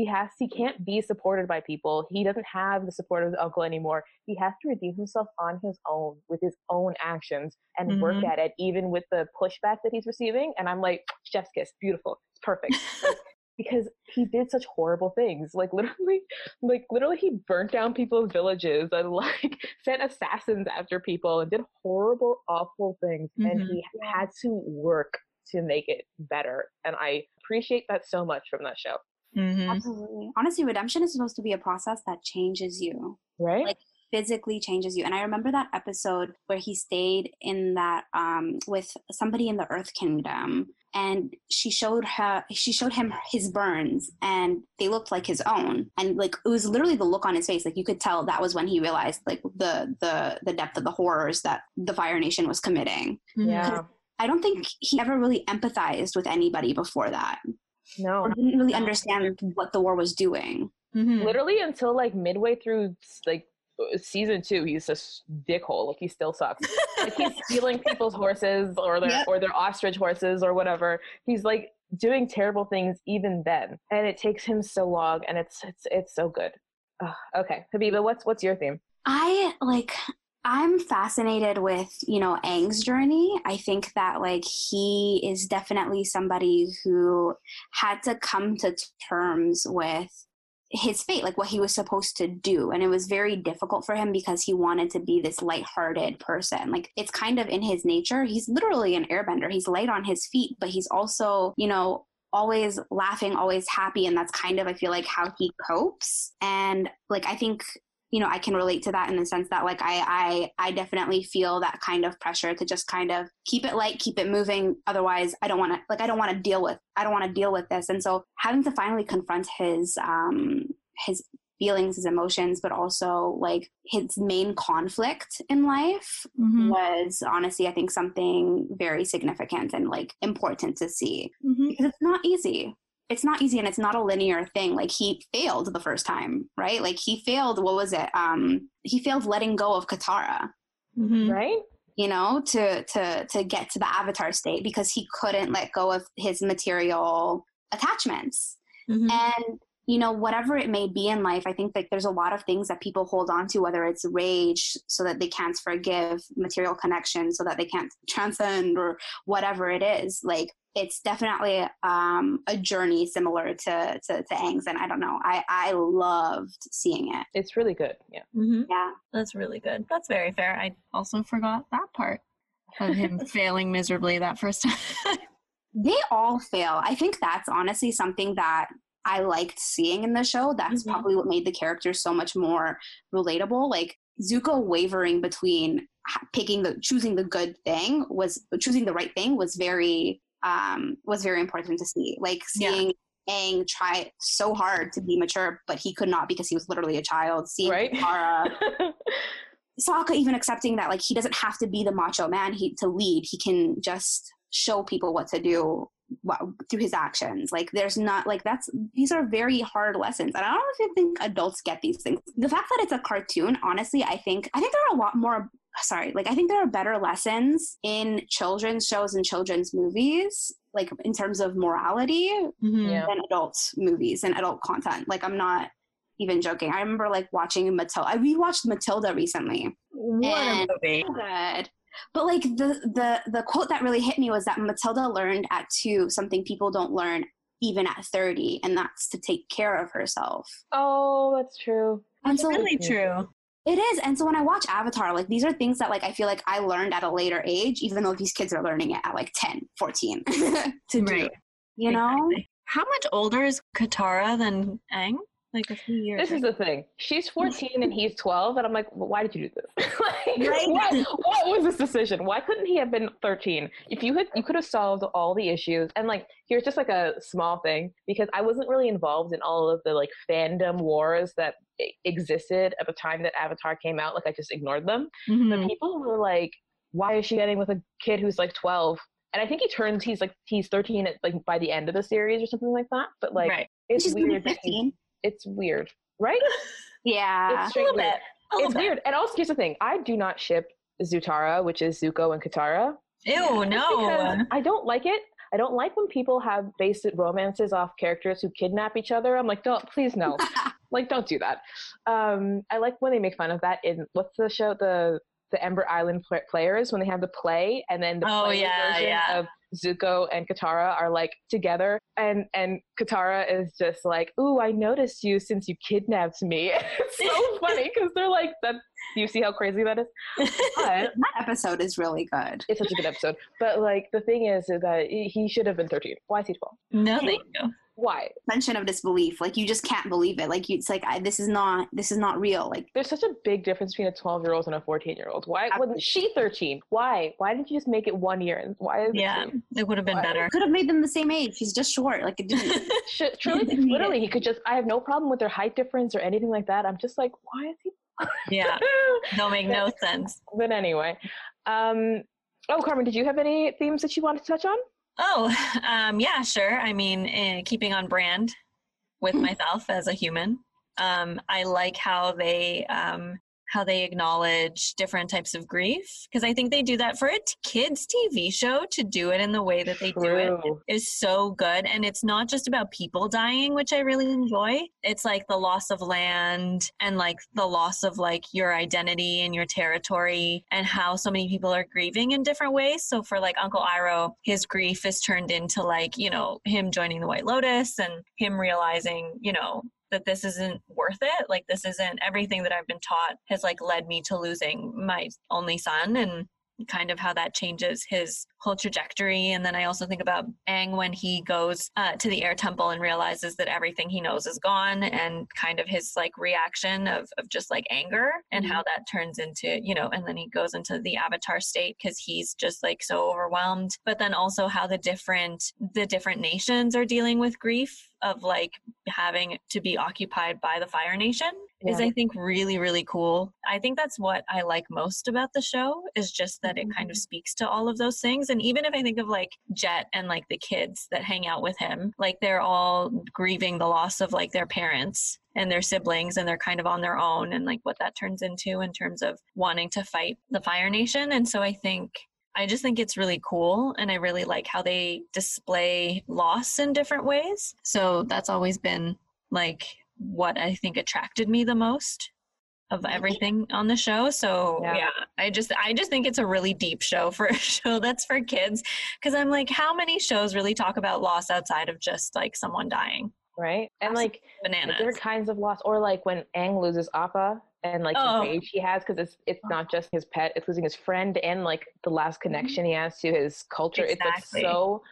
He has he can't be supported by people. He doesn't have the support of his uncle anymore. He has to redeem himself on his own with his own actions and work Mhm. at it, even with the pushback that he's receiving. And I'm like, chef's kiss, beautiful, it's perfect. Because he did such horrible things. Like literally, like literally, he burnt down people's villages and like sent assassins after people and did horrible, awful things. And Mhm. he had to work to make it better. And I appreciate that so much from that show. Mhm. Absolutely. Honestly, redemption is supposed to be a process that changes you. Right? Like, physically changes you. And I remember that episode where he stayed in that um, with somebody in the Earth Kingdom, and she showed her, she showed him his burns, and they looked like his own. And like it was literally the look on his face, like you could tell that was when he realized like the the the depth of the horrors that the Fire Nation was committing. Yeah. I don't think he ever really empathized with anybody before that, No. or didn't really understand what the war was doing. Mhm. Literally until like midway through like uh, season two, he's a dickhole. Like he still sucks. like he's stealing people's horses or their Yep. or their ostrich horses or whatever. He's like doing terrible things even then, and it takes him so long, and it's it's it's so good. Ugh, okay, Habiba, what's what's your theme? I like I'm fascinated with, you know, Aang's journey. I think that like he is definitely somebody who had to come to terms with his fate, like what he was supposed to do. And it was very difficult for him because he wanted to be this lighthearted person. Like it's kind of in his nature. He's literally an airbender. He's light on his feet, but he's also, you know, always laughing, always happy. And that's kind of, I feel like, how he copes. And like, I think you know i can relate to that in the sense that like i i i definitely feel that kind of pressure to just kind of keep it light keep it moving otherwise i don't want to like i don't want to deal with i don't want to deal with this and so having to finally confront his um his feelings his emotions but also like his main conflict in life Mhm. was honestly i think something very significant and like important to see Mhm. because it's not easy it's not easy and it's not a linear thing like he failed the first time right like he failed what was it um he failed letting go of katara Mhm. Right? you know to to to get to the avatar state because he couldn't let go of his material attachments Mhm. and you know whatever it may be in life i think like there's a lot of things that people hold on to whether it's rage so that they can't forgive material connection so that they can't transcend or whatever it is like it's definitely um, a journey similar to, to to Aang's, and I don't know. I I loved seeing it. It's really good. Yeah. Mhm. Yeah, That's really good. That's very fair. I also forgot that part of him failing miserably that first time. they all fail. I think that's honestly something that I liked seeing in the show. That's Mhm. probably what made the characters so much more relatable. Like Zuko wavering between picking the choosing the good thing was choosing the right thing was very um was very important to see. Like Yeah. seeing Aang try so hard to be mature, but he could not because he was literally a child. Seeing Right? Katara Sokka even accepting that like he doesn't have to be the macho man he to lead. He can just show people what to do well, through his actions. Like there's not like that's these are very hard lessons. And I don't know if you think adults get these things. The fact that it's a cartoon, honestly, I think I think there are a lot more sorry, like I think there are better lessons in children's shows and children's movies, like in terms of morality Mhm. Yeah. than adult movies and adult content. Like I'm not even joking. I remember like watching Matilda. I rewatched Matilda recently. What a And- movie. Good. But like the the the quote that really hit me was that Matilda learned at two something people don't learn even at 30 and that's to take care of herself. Oh, that's true. And It's so really true. it is. And so when I watch Avatar, like these are things that like I feel like I learned at a later age even though these kids are learning it at like 10, 14 to do. Right. You know? Exactly. How much older is Katara than Aang? Like a few years. This is the thing. She's 14 and he's 12, and I'm like, well, why did you do this? like, Right. what, what was this decision? Why couldn't he have been 13? If you had, you could have solved all the issues. And like, here's just like a small thing because I wasn't really involved in all of the like fandom wars that existed at the time that Avatar came out. Like, I just ignored them. Mhm. But people were like, why is she getting with a kid who's like 12? And I think he turns, he's like, he's 13 at, like by the end of the series or something like that. But like, right. it's She's weird. 15. It's weird, right? Yeah. It's straight little weird. bit. A little It's bit. weird. And also, here's the thing: I do not ship Zutara, which is Zuko and Katara. Ew, no. I don't like it. I don't like when people have based romances off characters who kidnap each other. I'm like, don't, please no, like don't do that. Um, I like when they make fun of that in what's the show the the Ember Island pl- players when they have the play and then the Oh, play yeah, version yeah. of Zuko and Katara are like together and and Katara is just like, "Ooh, I noticed you since you kidnapped me." it's so funny because they're like, "That." You see how crazy that is? But that episode is really good. it's such a good episode. But like the thing is, is that he should have been 13. Why is he 12? no, thank you. Why? mention of disbelief. Like you just can't believe it. Like you, it's like I, this is not this is not real. Like There's such a big difference between a 12 year old and a 14 year old. Why wasn't she 13? Why? Why didn't you just make it one year? And why is Yeah, it it would have been Why? better. could have made them the same age. he's just short. Like it didn't. Sh- truly, didn't literally, he could just. I have no problem with their height difference or anything like that. I'm just like, why is he? yeah, don't make no sense. but anyway, um, oh, Carmen, did you have any themes that you wanted to touch on? Oh, um, yeah, sure. I mean, eh, keeping on brand with myself as a human. Um, I like how they um, how they acknowledge different types of grief because I think they do that for a kids TV show to do it in the way that they do it is so good. And it's not just about people dying which i really enjoy. It's like the loss of land and like the loss of like your identity and your territory and how so many people are grieving in different ways. So for like uncle iroh his grief is turned into like you know him joining the white lotus and him realizing you know that this isn't worth it like this isn't everything that i've been taught has like led me to losing my only son and kind of how that changes his whole trajectory. And then I also think about Aang when he goes uh, to the air temple and realizes that everything he knows is gone and kind of his like reaction of, of just like anger and how that turns into, you know, and then he goes into the avatar state because he's just like so overwhelmed. But then also how the different, the different nations are dealing with grief of like having to be occupied by the Fire Nation is I think really really cool. I think that's what I like most about the show is just that it Mm-hmm. kind of speaks to all of those things and even if I think of like Jet and like the kids that hang out with him, like they're all grieving the loss of like their parents and their siblings and they're kind of on their own and like what that turns into in terms of wanting to fight the Fire Nation and so I think I just think it's really cool and I really like how they display loss in different ways. So that's always been like what I think attracted me the most of mm-hmm. everything on the show. So Yeah. yeah. I just I just think it's a really deep show for a show that's for kids cuz I'm like how many shows really talk about loss outside of just like someone dying? Right? And like, Bananas. different kinds of loss, or like when Aang loses Appa and like Oh. the rage he has because it's it's not just his pet, it's losing his friend and like the last mm-hmm. connection he has to his culture. It's like so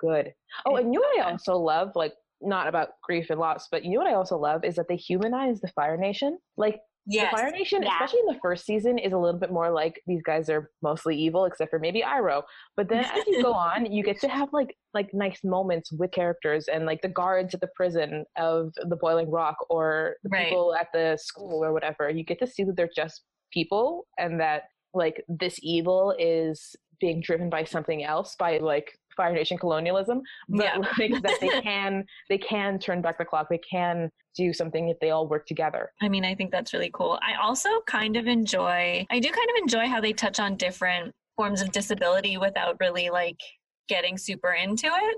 good. Oh, and you know what I also love, like not about grief and loss, but you know what I also love is that they humanize the Fire Nation. Like Yes. the Fire Nation, Yeah. especially in the first season, is a little bit more like these guys are mostly evil, except for maybe Iroh. But then as you go on, you get to have like like nice moments with characters and like the guards at the prison of the Boiling Rock or the Right. people at the school or whatever. You get to see that they're just people and that like this evil is being driven by something else, by like Fire Nation colonialism, but Yeah. like that they can they can turn back the clock. They can do something if they all work together. I mean, I think that's really cool. I also kind of enjoy, I do kind of enjoy how they touch on different forms of disability without really like getting super into it.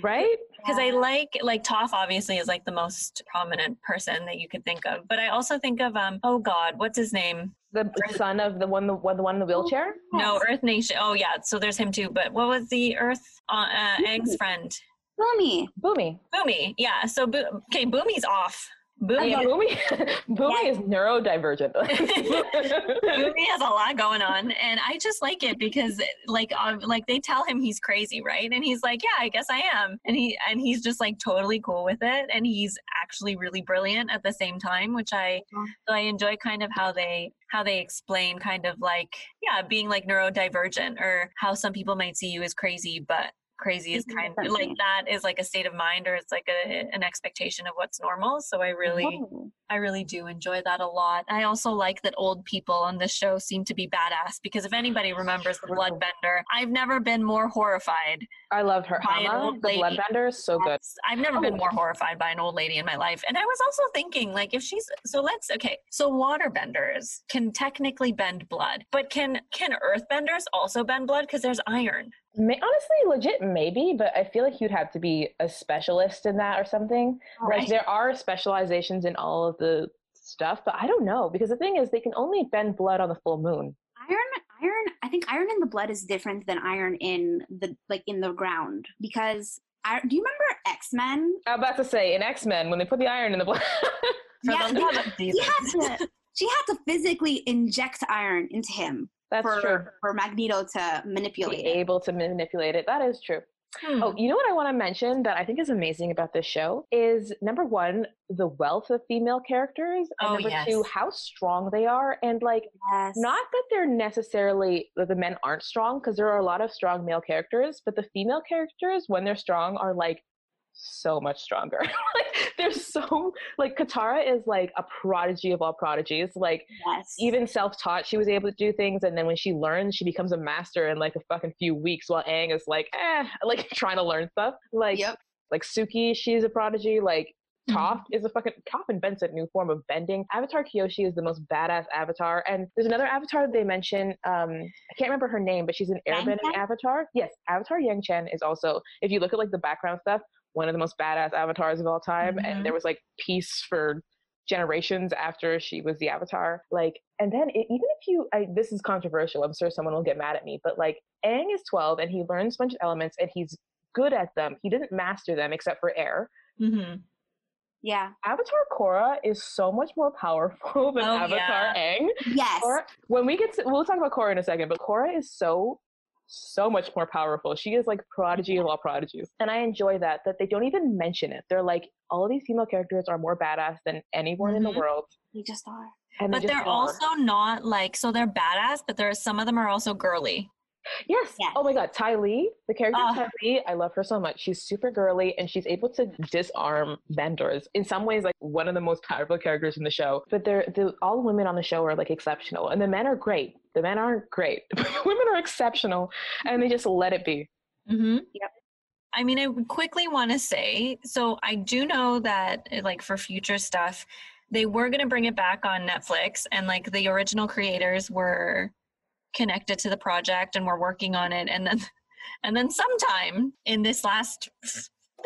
Right? Because I like, like Toph obviously is like the most prominent person that you could think of. But I also think of, um, oh God, what's his name? The son of the one the one the one in the wheelchair. No, Earth Nation. Oh yeah, so there's him too. But what was the Earth, uh, uh, Aang's friend? Bumi. Bumi. Bumi. Yeah, so, Bo- okay, Bumi's off. Bumi, Yeah, Bumi. Bumi is neurodivergent. Bumi has a lot going on, and I just like it because, like, um, like they tell him he's crazy, right? And he's like, "Yeah, I guess I am," and he and he's just like totally cool with it, and he's actually really brilliant at the same time, which I so I enjoy kind of how they how they explain kind of like yeah being like neurodivergent or how some people might see you as crazy, but crazy is kind of like that is like a state of mind or it's like a, an expectation of what's normal so i really Oh. I really do enjoy that a lot. I also like that old people on this show seem to be badass because if anybody remembers the Bloodbender, I've never been more horrified. I love her. By an Hama, old the bloodbender, is so good. I've never been Oh. more horrified by an old lady in my life. And I was also thinking, like, if she's so let's okay, so waterbenders can technically bend blood, but can can earthbenders also bend blood? Because there's iron. May, honestly, legit, maybe, but I feel like you'd have to be a specialist in that or something. Oh, like there are specializations in all of the stuff, but I don't know because the thing is, they can only bend blood on the full moon. Iron, iron. I think iron in the blood is different than iron in the like in the ground because. I, do you remember X Men? I'm about to say in X Men when they put the iron in the blood. Yeah, those who haven't seen He had to. She had to physically inject iron into him That's for true. for Magneto to Be manipulate it. able to manipulate it. That is true. Hmm. Oh, you know what I want to mention that I think is amazing about this show is number one, the wealth of female characters, and Oh, number yes. two, how strong they are, and like Yes. not that they're necessarily that the men aren't strong because there are a lot of strong male characters, but the female characters when they're strong are like so much stronger. like they're so like Katara is like a prodigy of all prodigies. Like yes. even self-taught she was able to do things and then when she learns she becomes a master in like a fucking few weeks while Aang is like eh like trying to learn stuff like Yep. like Suki she's a prodigy like Mm-hmm. Toph is a fucking Toph invents a new form of bending. Avatar Kyoshi is the most badass avatar, and there's another avatar they mention. Um, I can't remember her name, but she's an airbending avatar. Yes, Avatar Yangchen is also. If you look at like the background stuff, one of the most badass avatars of all time, Mhm. and there was like peace for generations after she was the avatar. Like, and then it, even if you, I, this is controversial. I'm sure someone will get mad at me, but like Aang is 12 and he learns a bunch of elements and he's good at them. He didn't master them except for air. Mhm. yeah. Avatar Korra is so much more powerful than Oh, Avatar Aang. Yes. Korra, when we get to, we'll talk about Korra in a second, but Korra is so, so much more powerful. She is like prodigy of all prodigies. And I enjoy that, that they don't even mention it. They're like, all of these female characters are more badass than anyone in the Mhm. world. They just are. And But just they're are. also not like so they're badass, but there are some of them are also girly. Yes. Yes. Oh my God. Ty Lee, the character Ah. Ty Lee, I love her so much. She's super girly and she's able to disarm benders In some ways, like one of the most powerful characters in the show. But they're, the all the women on the show are like exceptional. And the men are great. The men aren't great. women are exceptional and they just let it be. Mm-hmm. Yep. I mean, I quickly want to say so. I do know that, uh, like, for future stuff, they were going to bring it back on Netflix, and like the original creators were connected to the project and we're working on it, and then, and then sometime in this last.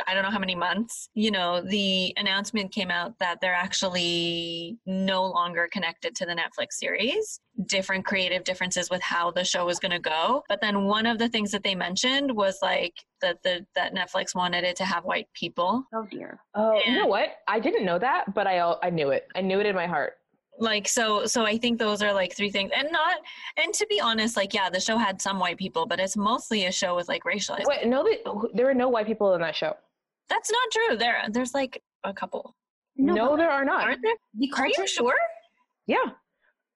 I don't know how many months, you know, the announcement came out that they're actually no longer connected to the Netflix series. Different creative differences with how the show was going to go. But then one of the things that they mentioned was like that the that Netflix wanted it to have white people. Oh dear. Oh, you know what? I didn't know that, but I I knew it. I knew it in my heart. Like so so I think those are like three things. And not and to be honest, like yeah, the show had some white people, but it's mostly a show with like racialized. Wait, no, they, there were no white people in that show. That's not true. There there's like a couple. No, but there are not. Aren't there? the Are culture. you sure? Yeah.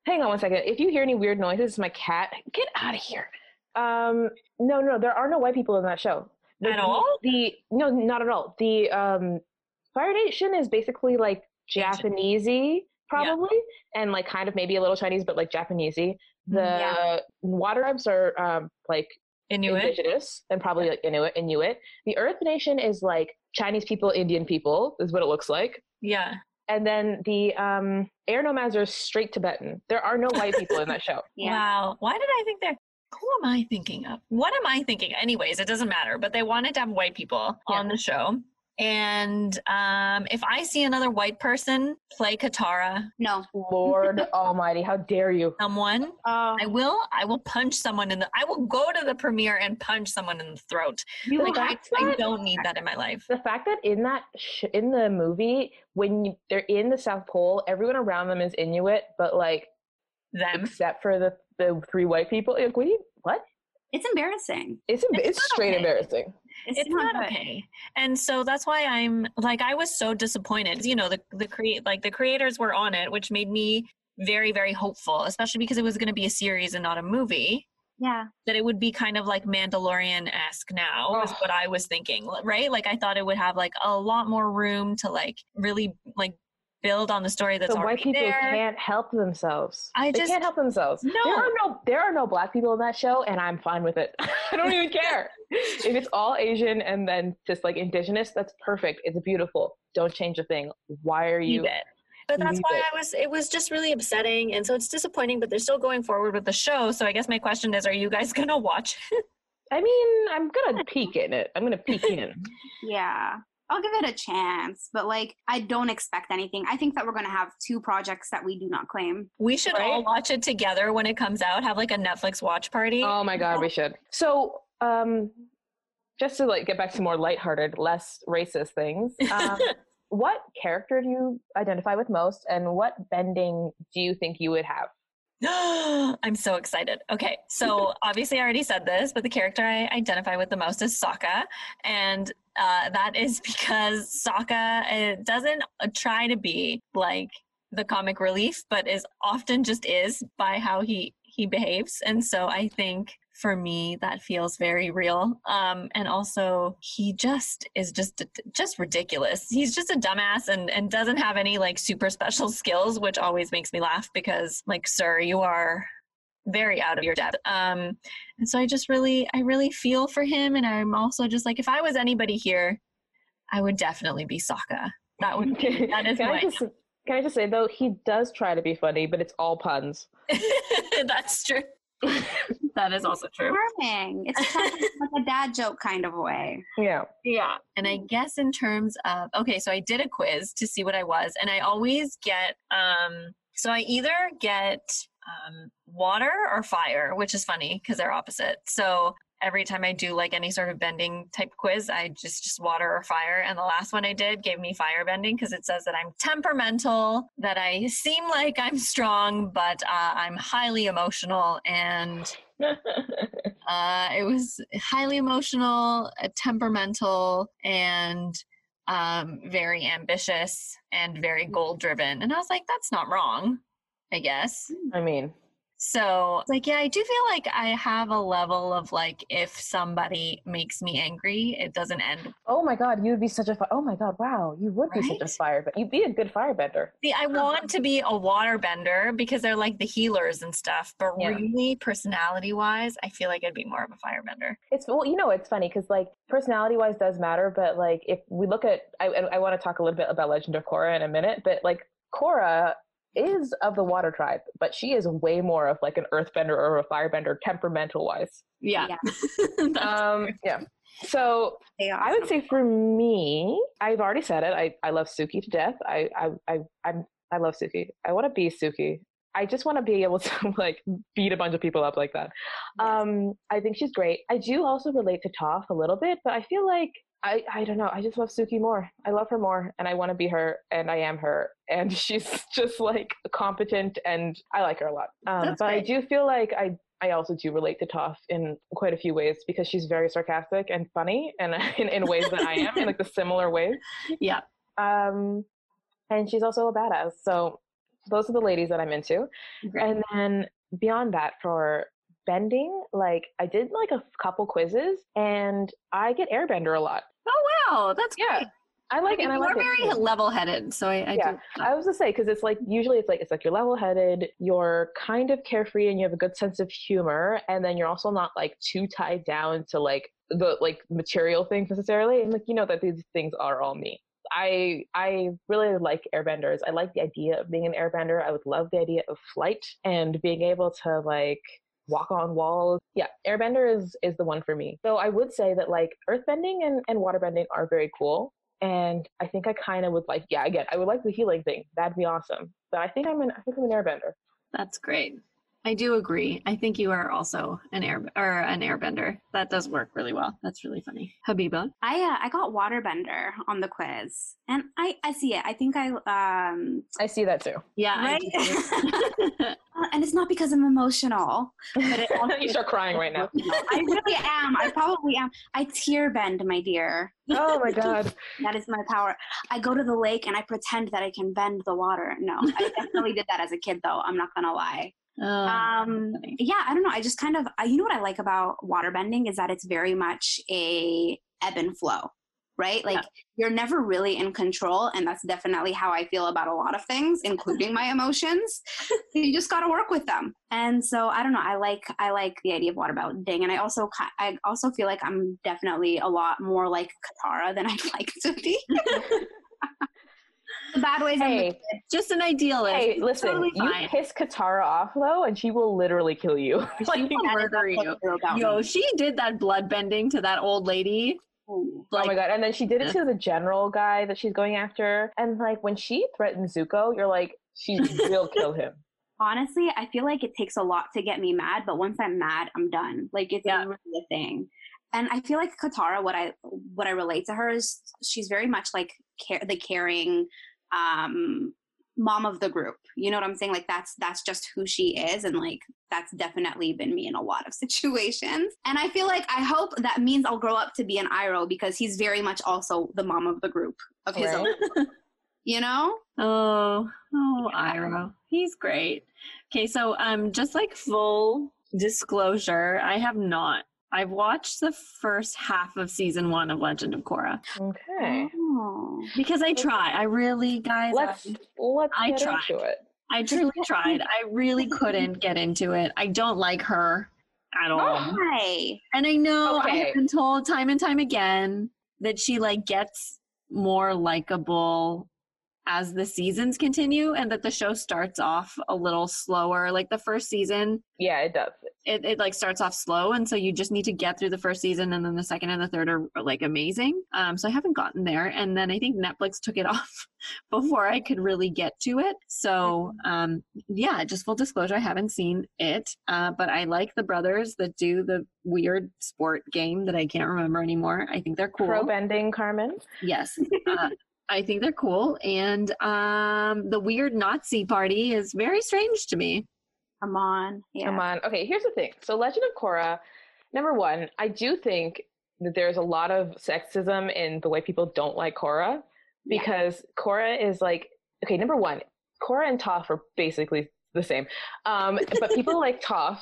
Hang on one second. If you hear any weird noises, it's my cat. Get out of here. Um, no, no, there are no white people in that show. The, At all? The no, not at all. The um, Fire Nation is basically like Japanesey, probably, and like kind of maybe a little Chinese, but like Japanesey. The Yeah. Water Tribes are um, like Inuit. indigenous and probably like Inuit. Inuit. The Earth Nation is like Chinese people, Indian people is what it looks like. Yeah. And then the um, air nomads are straight Tibetan. There are no white people in that show. Yeah. Wow. Why did I think that? Who am I thinking of? What am I thinking? Anyways, it doesn't matter. But they wanted to have white people Yeah. on the show. And um, if I see another white person play Katara, No. Lord Almighty, how dare you? someone, Uh, I will. I will punch someone in the. I will go to the premiere and punch someone in the throat. you Like I, fact I don't need that in my life. the fact that in that sh- in the movie when you, they're in the South Pole, everyone around them is Inuit, but like Them. except for the the three white people. Like, what? Do you, what? It's embarrassing. It's em- It's it's, straight okay. embarrassing. It's, it's not good. okay and so that's why i'm like i was so disappointed you know the the create like the creators were on it which made me very very hopeful especially because it was going to be a series and not a movie Yeah. that it would be kind of like mandalorian-esque now is Oh. what i was thinking right like i thought it would have like a lot more room to like really like build on the story that's the white people there can't help themselves. I they just- can't help themselves. No. There are no there are no black people in that show, and I'm fine with it. I don't even care if it's all Asian and then just like indigenous. That's perfect. It's beautiful. Don't change a thing. Why are you? it. But that's why it. I was it was just really upsetting and so it's disappointing but they're still going forward with the show so I guess my question is are you guys going to watch it? I mean, I'm gonna peek in it. I'm gonna peek in. Yeah. I'll give it a chance, but like I don't expect anything. I think that we're gonna have two projects that we do not claim. We should all watch it together when it comes out. Have like a Netflix watch party. Oh my god, we should. So, um, just to like get back to more lighthearted, less racist things. Um, what character do you identify with most, and what bending do you think you would have? I'm so excited. Okay, so obviously I already said this, but the character I identify with the most is Sokka, and uh, that is because Sokka doesn't uh, try to be like the comic relief, but is often just is by how he he behaves, and so I think for me that feels very real. Um, and also he just is just just ridiculous. He's just a dumbass and and doesn't have any like super special skills, which always makes me laugh because like, sir, you are very out of your depth. Um, and so I just really I really feel for him, and I'm also just like if I was anybody here, I would definitely be Sokka. That would be, that is my just, can I just say though, he does try to be funny, but it's all puns. that's true. that is also true. Charming. It's like a dad joke kind of way. Yeah. Yeah. And I guess in terms of okay, so I did a quiz to see what I was, and I always get um so I either get um water or fire, which is funny because they're opposite. So every time I do like any sort of bending type quiz, I just just water or fire. And the last one I did gave me fire bending because it says that I'm temperamental, that I seem like I'm strong, but uh, I'm highly emotional and uh, it was highly emotional, uh, temperamental, and um, very ambitious and very goal driven. And I was like, that's not wrong, I guess. I mean, So, like, yeah, I do feel like I have a level of like, if somebody makes me angry, it doesn't end. oh my god, you would be such a fi- oh my god, wow, you would be such a Right? fire, but you'd be a good firebender. See, I want to be a water bender because they're like the healers and stuff, but Yeah. really, personality wise, I feel like I'd be more of a firebender. It's well, you know, it's funny because like personality wise does matter, but like if we look at, I I, I want to talk a little bit about Legend of Korra in a minute, but like Korra is of the water tribe, but she is way more of like an earthbender or a firebender temperamental wise. Yeah. That's Um, yeah. So I would say for me, I've already said it. I, I love Suki to death. I I I I'm, I love Suki. I want to be Suki. I just want to be able to like beat a bunch of people up like that. Um, I think she's great. I do also relate to Toph a little bit, but I feel like I I don't know. I just love Suki more. I love her more, and I want to be her, and I am her, and she's just like competent, and I like her a lot. Um, but I do feel like I I also do relate to Toph in quite a few ways because she's very sarcastic and funny, and in, in ways that I am, in like the similar ways. Yeah. Um, and she's also a badass. So those are the ladies that I'm into. Great. And then beyond that, for bending, like I did like a couple quizzes, and I get airbender a lot. Oh wow, that's Yeah. great. I like it and I like it. very too. level-headed, so I, I Yeah, do. I was gonna say because it's like usually it's like it's like you're level-headed, you're kind of carefree, and you have a good sense of humor, and then you're also not like too tied down to like the like material things necessarily, and like you know that these things are all me. I I really like airbenders. I like the idea of being an airbender. I would love the idea of flight and being able to like walk on walls. Yeah, airbender is is the one for me. So I would say that like earthbending and, and waterbending are very cool. And I think I kind of would like, yeah, again, I would like the healing thing. That'd be awesome. But I think I'm an, I think I'm an airbender. That's great. I do agree. I think you are also an air or an airbender. That does work really well. That's really funny. Habiba. I uh, I got waterbender on the quiz, and I I see it. I think I um I see that too. Yeah. Right? uh, and it's not because I'm emotional, but it also you start crying right now. I really am. I probably am. I tear bend, my dear. Oh my god. That is my power. I go to the lake and I pretend that I can bend the water. No, I definitely did that as a kid, though. I'm not gonna lie. Oh, Um, yeah, I don't know. I just kind of, I, you know what I like about waterbending is that it's very much a ebb and flow, right? Like you're never really in control, and that's definitely how I feel about a lot of things, including my emotions. you just got to work with them, and so I don't know. I like, I like the idea of waterbending, and I also, I also feel like I'm definitely a lot more like Katara than I'd like to be. the bad ways. and the Hey, Just an idealist. hey, listen, Totally you piss Katara off though, and she will literally kill you. She will murder you. Yo, me. she did that blood bending to that old lady. Ooh. oh my god! And then she did it to the general guy that she's going after, and like when she threatened Zuko, you're like, she will kill him. honestly, I feel like it takes a lot to get me mad, but once I'm mad, I'm done. Like it's Yeah. really a thing. And I feel like Katara, what I what I relate to her is she's very much like care, the caring um, mom of the group. You know what I'm saying? Like that's that's just who she is, and like that's definitely been me in a lot of situations. And I feel like I hope that means I'll grow up to be an Iroh because he's very much also the mom of the group of his Right. own. You know? Oh, oh, Iroh. He's great. Okay, so um just like full disclosure, I have not. I've watched the first half of season one of Legend of Korra. Okay, Oh. Because I try. I really guys let's I, let's I get tried. into it. I truly tried. I really couldn't get into it. I don't like her at all. Hi. And I know I have been told time and time again that she like gets more likable as the seasons continue and that the show starts off a little slower. Like the first season, Yeah, it does. it, it like starts off slow and so you just need to get through the first season and then the second and the third are like amazing. Um so I haven't gotten there and then I think Netflix took it off before I could really get to it. So um yeah, just full disclosure, I haven't seen it. Uh but I like the brothers that do the weird sport game that I can't remember anymore. I think they're cool. Pro bending, Carmen. Yes. Uh, I think they're cool. And um, the weird Nazi party is very strange to me. Come on. Yeah. Come on. Okay, here's the thing. So, Legend of Korra, number one, I do think that there's a lot of sexism in the way people don't like Korra Yeah. because Korra is like, okay, number one, Korra and Toph are basically the same. Um, but people like Toph.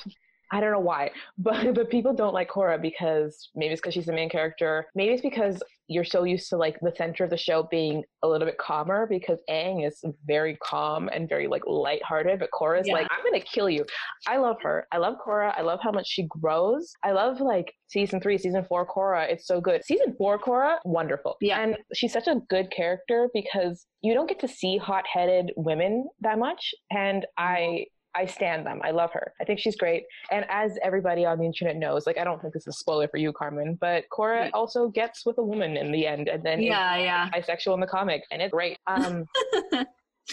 I don't know why, but but people don't like Korra because maybe it's because she's the main character. Maybe it's because you're so used to like the center of the show being a little bit calmer because Aang is very calm and very like lighthearted, but Korra is Yeah. like, I'm gonna kill you. I love her. I love Korra. I love how much she grows. I love like season three, season four Korra. It's so good. Season four Korra, wonderful. Yeah. And she's such a good character because you don't get to see hot headed women that much. And mm-hmm. I I stand them. I love her. I think she's great. And as everybody on the internet knows, like I don't think this is a spoiler for you, Carmen, but Korra also gets with a woman in the end and then is Yeah, yeah. bisexual in the comic and it's great. Um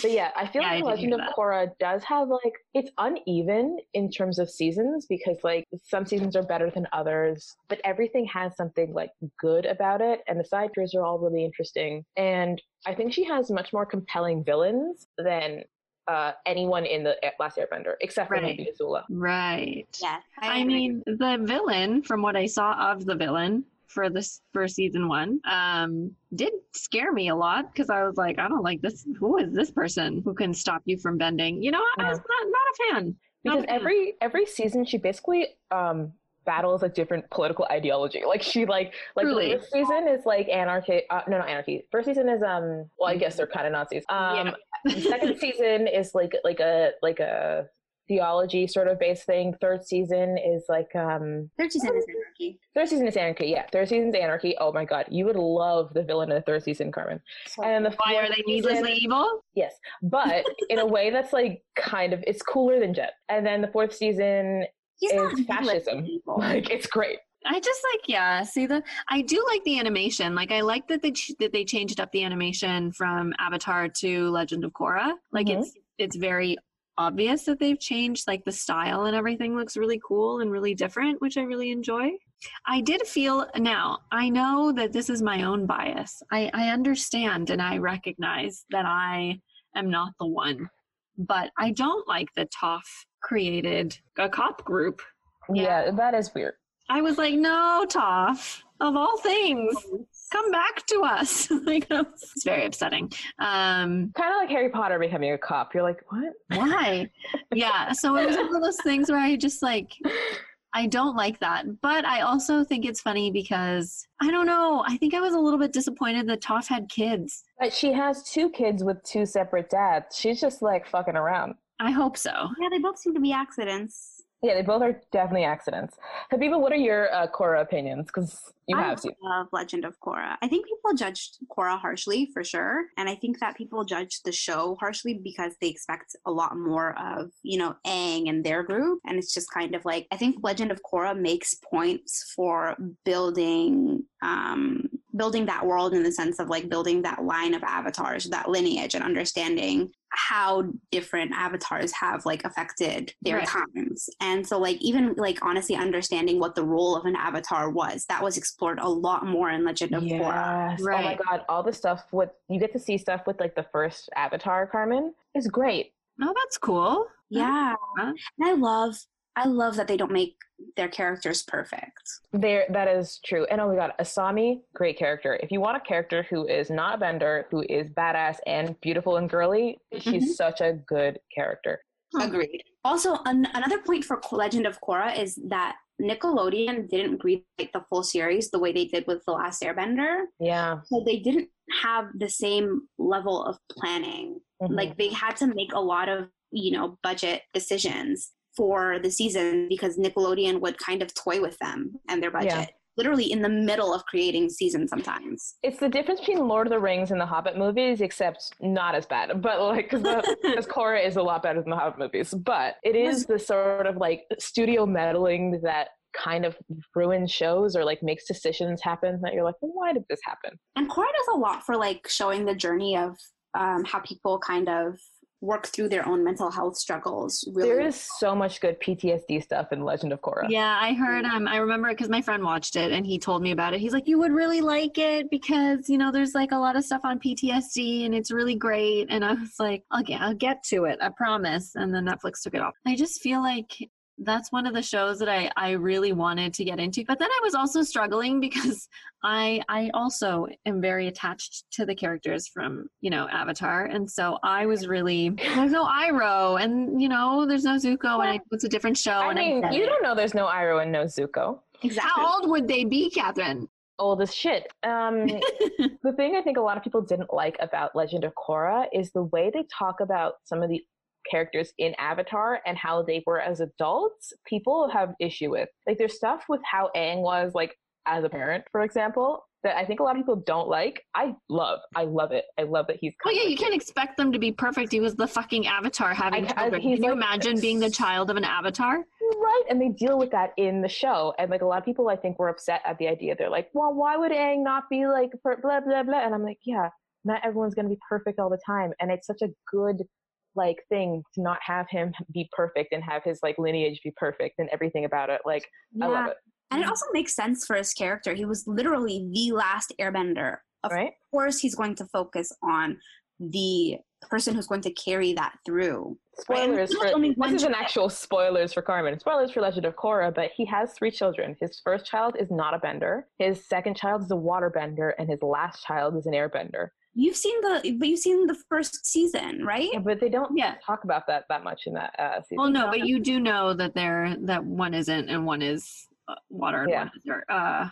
but yeah, I feel Yeah, I like did Legend of that. Korra does have like it's uneven in terms of seasons because like some seasons are better than others, but everything has something like good about it, and the side characters are all really interesting. And I think she has much more compelling villains than uh, anyone in the Last Airbender, except for Right. maybe Azula. Right. Yeah. I agree. mean, the villain, from what I saw of the villain for this for season one, um, did scare me a lot because I was like, I don't like this. Who is this person who can stop you from bending? You know, I was not, not a fan. Not because a fan. every every season she basically um battles a different political ideology. Like she like like Truly. the first season is like anarchy. Uh, no, not anarchy. First season is um. Well, I guess they're kind of Nazis. Um, the second season is like like a like a theology sort of based thing. Third season is like um. Third season is anarchy. Third season is anarchy. Yeah, third season's anarchy. Oh my god, you would love the villain in the third season, Carmen. So, And the Why are they season- needlessly evil? Yes, but in a way that's like kind of it's cooler than Jet. And then the fourth season he's not is fascism. Like it's great. I just like yeah. See the I do like the animation. Like I like that they ch- that they changed up the animation from Avatar to Legend of Korra. Like Mhm. it's it's very obvious that they've changed. Like the style and everything looks really cool and really different, which I really enjoy. I did feel now. I know that this is my own bias. I I understand and I recognize that I am not the one, but I don't like the Toph created a cop group Yeah, that is weird. I was like, no, Toph, of all things, come back to us. like, it's very upsetting. Um, Kind of like Harry Potter becoming a cop. You're like, what? why? yeah. So it was one of those things where I just like, I don't like that. But I also think it's funny because I don't know. I think I was a little bit disappointed that Toph had kids. But she has two kids with two separate dads. She's just like fucking around. I hope so. Yeah, they both seem to be accidents. Yeah, they both are definitely accidents. Habiba, what are your uh, Korra opinions? Because you I have to. love Legend of Korra. I think people judged Korra harshly for sure, and I think that people judge the show harshly because they expect a lot more of you know Aang and their group, and it's just kind of like I think Legend of Korra makes points for building um, building that world in the sense of like building that line of avatars, that lineage, and understanding how different avatars have like affected their Right. times and so like even like honestly understanding what the role of an avatar was that was explored a lot more in legend of korra Yes. Oh my god, all the stuff with you get to see stuff with like the first Avatar, Carmen, is great. Oh, that's cool. yeah Huh? and i love i love that they don't make their characters perfect There, that is true. And oh my god, Asami, great character. If you want a character who is not a bender, who is badass and beautiful and girly, she's Mhm. such a good character. Agreed also an- another point for legend of korra is that nickelodeon didn't greenlight the full series the way they did with the last airbender Yeah. so they didn't have the same level of planning Mhm. like they had to make a lot of you know budget decisions for the season because nickelodeon would kind of toy with them and their budget Yeah. literally in the middle of creating season sometimes it's the difference between Lord of the Rings and the Hobbit movies, except not as bad. But like, because Korra is a lot better than the Hobbit movies, but it is the sort of like studio meddling that kind of ruins shows or like makes decisions happen that you're like, well, why did this happen? and Korra does a lot for like showing the journey of um, how people kind of work through their own mental health struggles really There is so much good PTSD stuff in Legend of Korra. Yeah, I heard. Um, I remember because my friend watched it and he told me about it. He's like, "You would really like it because you know there's like a lot of stuff on PTSD and it's really great." And I was like, "Okay, I'll get to it. I promise." And then Netflix took it off. I just feel like that's one of the shows that I I really wanted to get into, but then I was also struggling because I I also am very attached to the characters from you know Avatar, and so I was really there's no Iroh and you know there's no Zuko and I, it's a different show. I and mean, get you don't know there's no Iroh and no Zuko. exactly How old would they be, Catherine? Old as shit. Um, the thing I think a lot of people didn't like about Legend of Korra is the way they talk about some of the characters in Avatar and how they were as adults. People have issue with like there's stuff with how Aang was like as a parent, for example, that I think a lot of people don't like. I love. I love it. I love that he's. Well, yeah, you can't expect them to be perfect. He was the fucking avatar having I- I- children. he's Can you like- imagine being the child of an avatar? Right, and they deal with that in the show, and like a lot of people, I think, were upset at the idea. They're like, "Well, why would Aang not be like per- blah blah blah?" And I'm like, "Yeah, not everyone's gonna be perfect all the time, and it's such a good like thing to not have him be perfect and have his like lineage be perfect and everything about it. Like, I love it. and it also makes sense for his character he was literally the last airbender of Right? course he's going to focus on the person who's going to carry that through Spoilers for only this is an actual spoilers for Carmen. Spoilers for Legend of Korra, but he has three children. His first child is not a bender. His second child is a water bender, and his last child is an airbender. You've seen the but you've seen the first season right Yeah, but they don't Yeah. talk about that that much in that uh, season. Well, no, but you do know that they're that one isn't and one is uh, water and Yeah. one is dirt. Uh,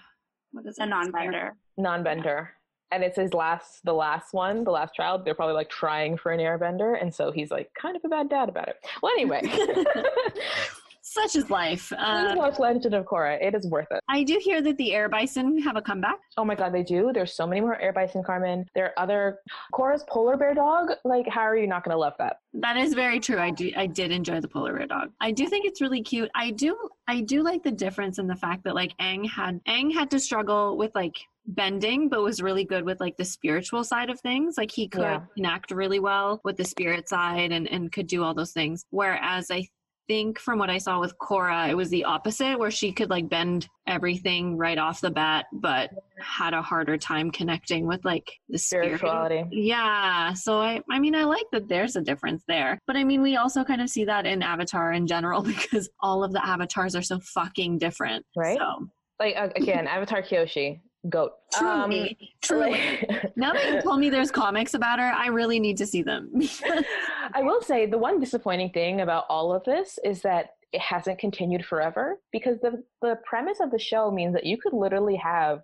what is it? A non-bender. non-bender and it's his last the last one the last child they're probably like trying for an airbender and so he's like kind of a bad dad about it well anyway Such is life. please Uh, watch legend of korra it is worth it I do hear that the air bison have a comeback. oh my god they do there's so many more air bison carmen there are other korra's polar bear dog like how are you not going to love that That is very true. I do. I did enjoy the polar bear dog. I do think it's really cute. I do. I do like the difference in the fact that like Aang had Aang had to struggle with like bending, but was really good with like the spiritual side of things. Like he could Yeah. connect really well with the spirit side and and could do all those things. Whereas I think from what I saw with Korra, it was the opposite, where she could like bend everything right off the bat, but had a harder time connecting with like the spirit. spirituality Yeah, so I I mean I like that there's a difference there. But I mean we also kind of see that in Avatar in general because all of the avatars are so fucking different. Right? So like again avatar kyoshi goat Um, truly, truly. like- now that you told me there's comics about her, I really need to see them. I will say the one disappointing thing about all of this is that it hasn't continued forever because the the premise of the show means that you could literally have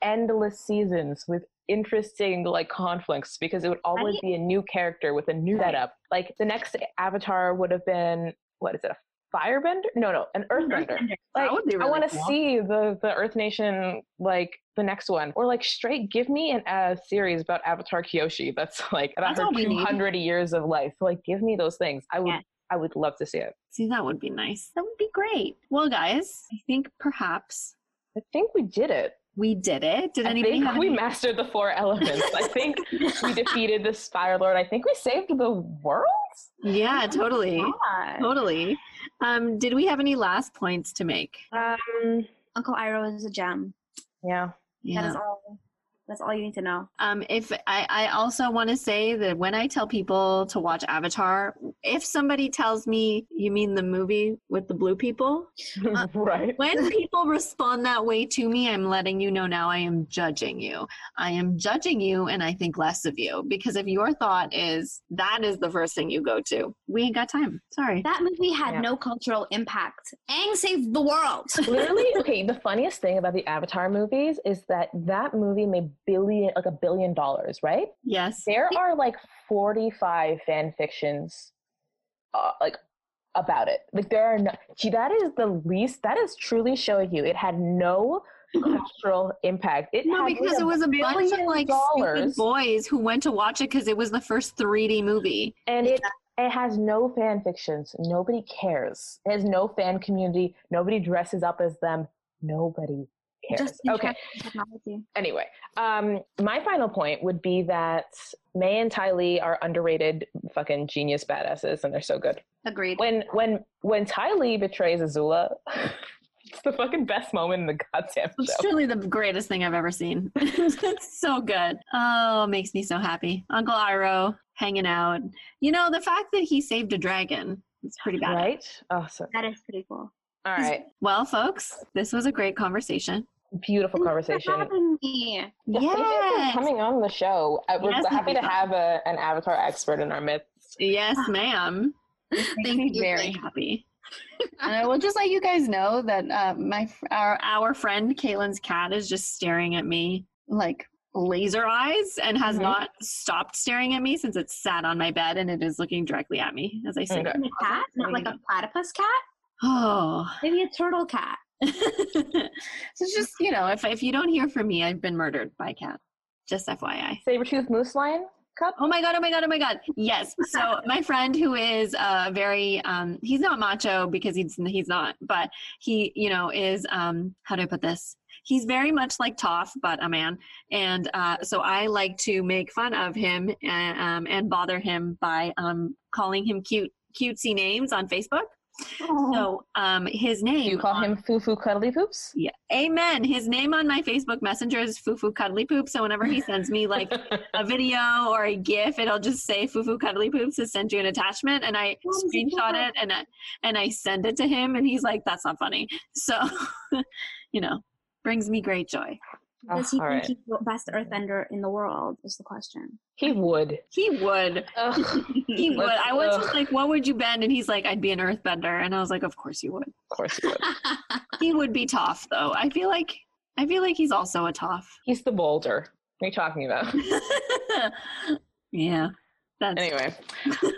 endless seasons with interesting like conflicts because it would always be a new character with a new setup. Like the next avatar would have been what is it? A firebender? No, no, an earthbender. That Like, be I want to cool. see the the Earth Nation like the next one, or like straight give me an, a series about Avatar Kyoshi that's like about That's her two hundred years of life. Like, give me those things. I would Yeah. I would love to see it. See, that would be nice. That would be great. Well, guys, I think perhaps I think we did it. We did it. Did I anybody think have we any- mastered the four elements. I think we defeated the Fire Lord. I think we saved the world. Yeah, totally. Yeah. Totally. Um, did we have any last points to make? Um, Uncle Iroh is a gem. yeah. Yeah. That is all. That's all you need to know. Um, if I, I also want to say that when I tell people to watch Avatar, if somebody tells me you mean the movie with the blue people, right. when people respond that way to me, I'm letting you know now I am judging you. I am judging you and I think less of you because if your thought is that is the first thing you go to, we ain't got time. Sorry. That movie had Yeah. no cultural impact. Aang saved the world. Literally, okay. The funniest thing about the Avatar movies is that that movie made billion, like a billion dollars, right? Yes. There are like forty-five fan fictions, uh, like about it. Like there are no. Gee, that is the least. That is truly showing you it had no cultural impact. It No, because it was a bunch of billion like dollars, boys who went to watch it because it was the first 3D movie. and it it has no fan fictions. Nobody cares. It has no fan community. Nobody dresses up as them. Nobody cares. Just okay. technology. Anyway, um, my final point would be that Mai and Ty Lee are underrated fucking genius badasses, and they're so good. Agreed. When when when Ty Lee betrays Azula, it's the fucking best moment in the goddamn It's show. truly the greatest thing I've ever seen. it's so good. Oh, makes me so happy. Uncle Iroh hanging out. You know, the fact that he saved a dragon it's pretty bad. Right? Oh, That is pretty cool. all right. Well, folks, this was a great conversation. Beautiful Thanks conversation. having. Yeah, Yes. coming on the show. I was Yes, happy to have a, an Avatar expert in our midst. Yes, ma'am. Thank you. Very happy. and I will just let you guys know that uh, my our our friend Caitlin's cat is just staring at me like laser eyes and has Mhm. not stopped staring at me since it sat on my bed and it is looking directly at me as I sit. Okay. A cat, not like a platypus cat. Oh. Maybe a turtle cat. so it's just you know, if if you don't hear from me, I've been murdered by a cat. Just FYI. Saber-toothed moose lion cub? Oh my god! Oh my god! Oh my god! Yes. So my friend who is uh very um he's not macho because he's he's not, but he you know is um how do I put this? He's very much like Toph, but a man, and uh, so I like to make fun of him and um, and bother him by um calling him cute cutesy names on Facebook. So um his name Do you call on- him Fufu Cuddly Poops? yeah, amen. His name on my Facebook Messenger is Fufu Cuddly Poops. So whenever he sends me like a video or a GIF, it'll just say Fufu Cuddly Poops to send you an attachment, and I Oh, screenshot it and I, and I send it to him, and he's like, "That's not funny." So, you know, brings me great joy. Does he all think right. he's the best earthbender in the world? Is the question. He would. He would. He would. I was ugh. like, what would you bend? And he's like, I'd be an earthbender. And I was like, of course you would. of course he would. He would be Toph though. I feel like I feel like he's also a Toph. He's the boulder. What are you talking about? yeah. That's Anyway,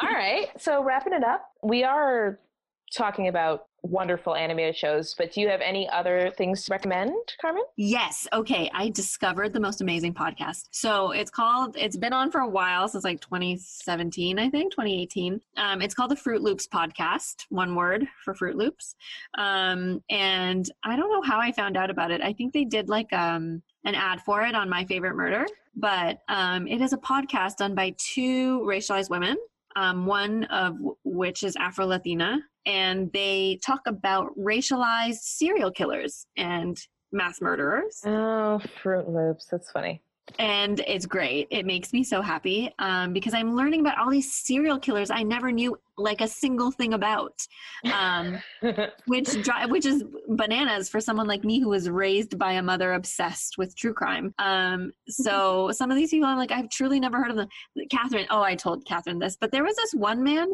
all right. So wrapping it up, we are talking about wonderful animated shows, but do you have any other things to recommend, Carmen? Yes. Okay. I discovered the most amazing podcast. So it's called, it's been on for a while since like 2017, I think, 2018. Um, it's called the Fruit Loops Podcast, one word for Fruit Loops. Um, and I don't know how I found out about it. I think they did like um, an ad for it on My Favorite Murder, but um, it is a podcast done by two racialized women. Um, one of which is Afro Latina, and they talk about racialized serial killers and mass murderers Oh, Fruit Loops. That's funny. And it's great. It makes me so happy um, because i'm learning about all these serial killers i never knew like a single thing about um, which dri- which is bananas for someone like me who was raised by a mother obsessed with true crime. Um, so some of these people i'm like i've truly never heard of them. Catherine oh i told catherine this but there was this one man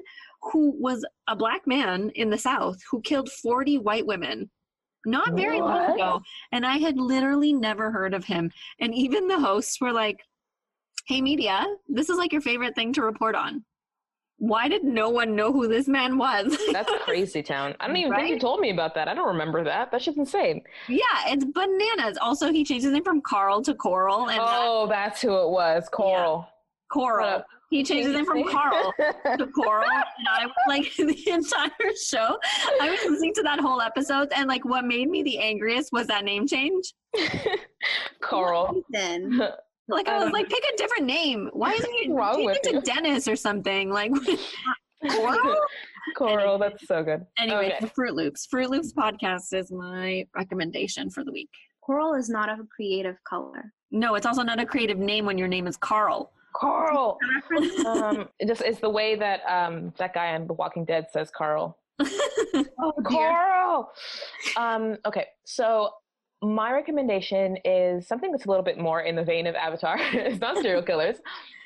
who was a black man in the south who killed 40 white women not very long ago and i had literally never heard of him and even the hosts were like hey media this is like your favorite thing to report on why did no one know who this man was That's crazy town. I don't even think you told me about that. I don't remember that. That shit's insane. yeah it's bananas also he changed his name from carl to coral and oh, that's who it was. Coral. coral What he changed his name from carl to coral and i was like the entire show i was listening to that whole episode and like what made me the angriest was that name change Coral. Then like i was like pick a different name why isn't he What's wrong change with it to you? dennis or something like coral Coral. That's so good. anyway Okay. fruit loops fruit loops podcast is my recommendation for the week coral is not a creative color. no it's also not a creative name when your name is carl Carl. um, it just it's the way that um that guy on The Walking Dead says Carl. Oh Carl. Um, okay, so my recommendation is something that's a little bit more in the vein of Avatar. it's not serial killers.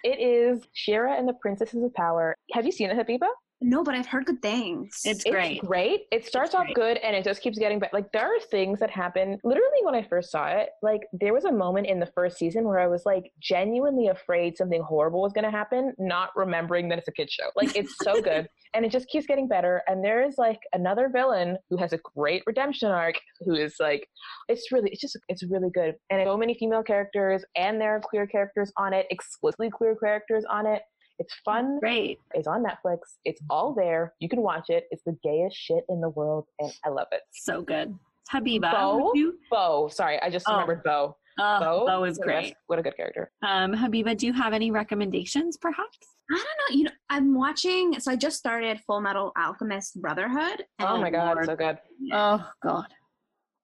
It is She-Ra and the Princesses of Power. Have you seen it, Habiba? No, but I've heard good things. It's It's great. great. It starts It's off good and it just keeps getting better. Like there are things that happen. Literally, when I first saw it, like there was a moment in the first season where I was like genuinely afraid something horrible was going to happen, not remembering that it's a kids show. Like it's so good, and it just keeps getting better. And there is like another villain who has a great redemption arc, who is like, it's really, it's just, it's really good. And so many female characters, and there are queer characters on it, explicitly queer characters on it. It's fun. great It's on Netflix. It's all there. You can watch it. It's the gayest shit in the world, and I love it. so good habiba Bow? you Bow, sorry, I just Oh. remembered Bow. Oh, Bow, Bow is what a- great. What a good character. Um, Habiba, do you have any recommendations, perhaps? I don't know. You know, I'm watching. So I just started Full Metal Alchemist Brotherhood. Oh, my god, Lord. so good. Oh God.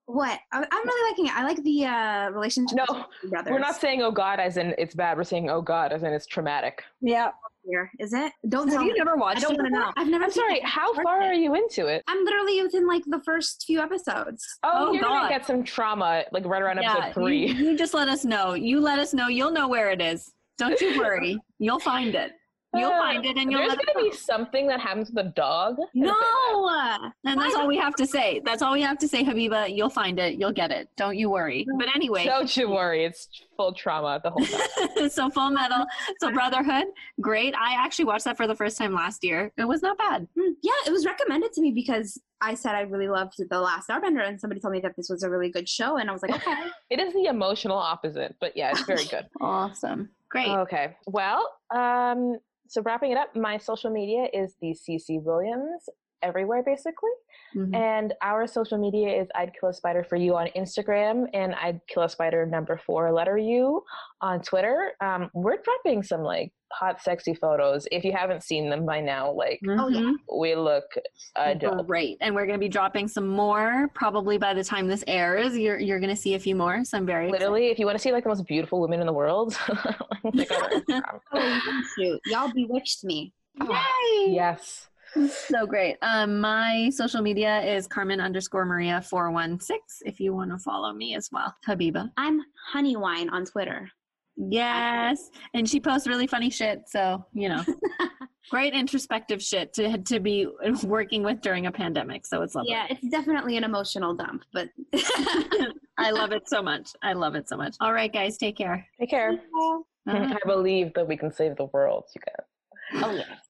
What? I, I'm really liking it. I like the uh, relationship. No, brothers. We're not saying oh god as in it's bad. We're saying oh god as in it's traumatic. Yeah. here. Is it? Don't Have you me. never I watched don't want to know. I've never. I'm sorry. How far it. are you into it? I'm literally within like the first few episodes. Oh, Oh, you're God. gonna get some trauma like right around episode you, three. you just let us know. You let us know. You'll know where it is. Don't you worry. You'll find it. You'll find it and you'll There's gonna be something that happens with the dog. No. And that's all we have to say. That's all we have to say, Habiba. You'll find it. You'll get it. Don't you worry. But anyway, Don't you worry. It's full trauma the whole time. so Full Metal, so Brotherhood, great. I actually watched that for the first time last year. It was not bad. Hmm, Yeah, it was recommended to me because I said I really loved The Last Airbender, and somebody told me that this was a really good show, and I was like, okay. it is the emotional opposite, but yeah, it's very good. Awesome. Great. Okay. Well, um, so wrapping it up, my social media is the CC Williams everywhere basically. Mhm. And our social media is I'd Kill a Spider for You on Instagram and I'd Kill a Spider number four letter U on Twitter. Um, we're dropping some like hot, sexy photos. If you haven't seen them by now, like Oh, yeah. Mhm. we look adult. Great. And we're going to be dropping some more probably by the time this airs. You're, you're going to see a few more. So I'm very excited. Literally, if you want to see like the most beautiful women in the world, check out our Instagram. Oh, shoot. Y'all bewitched me. Oh, yes. So great. Um, my social media is Carmen underscore Maria four one six. If you want to follow me as well, Habiba. I'm Honeywine on Twitter. Yes, and she posts really funny shit. So you know, great introspective shit to to be working with during a pandemic. So it's lovely. Yeah, it's definitely an emotional dump, but I love it so much. I love it so much. All right, guys, take care. Take care. Bye. I believe that we can save the world, you guys. oh yeah.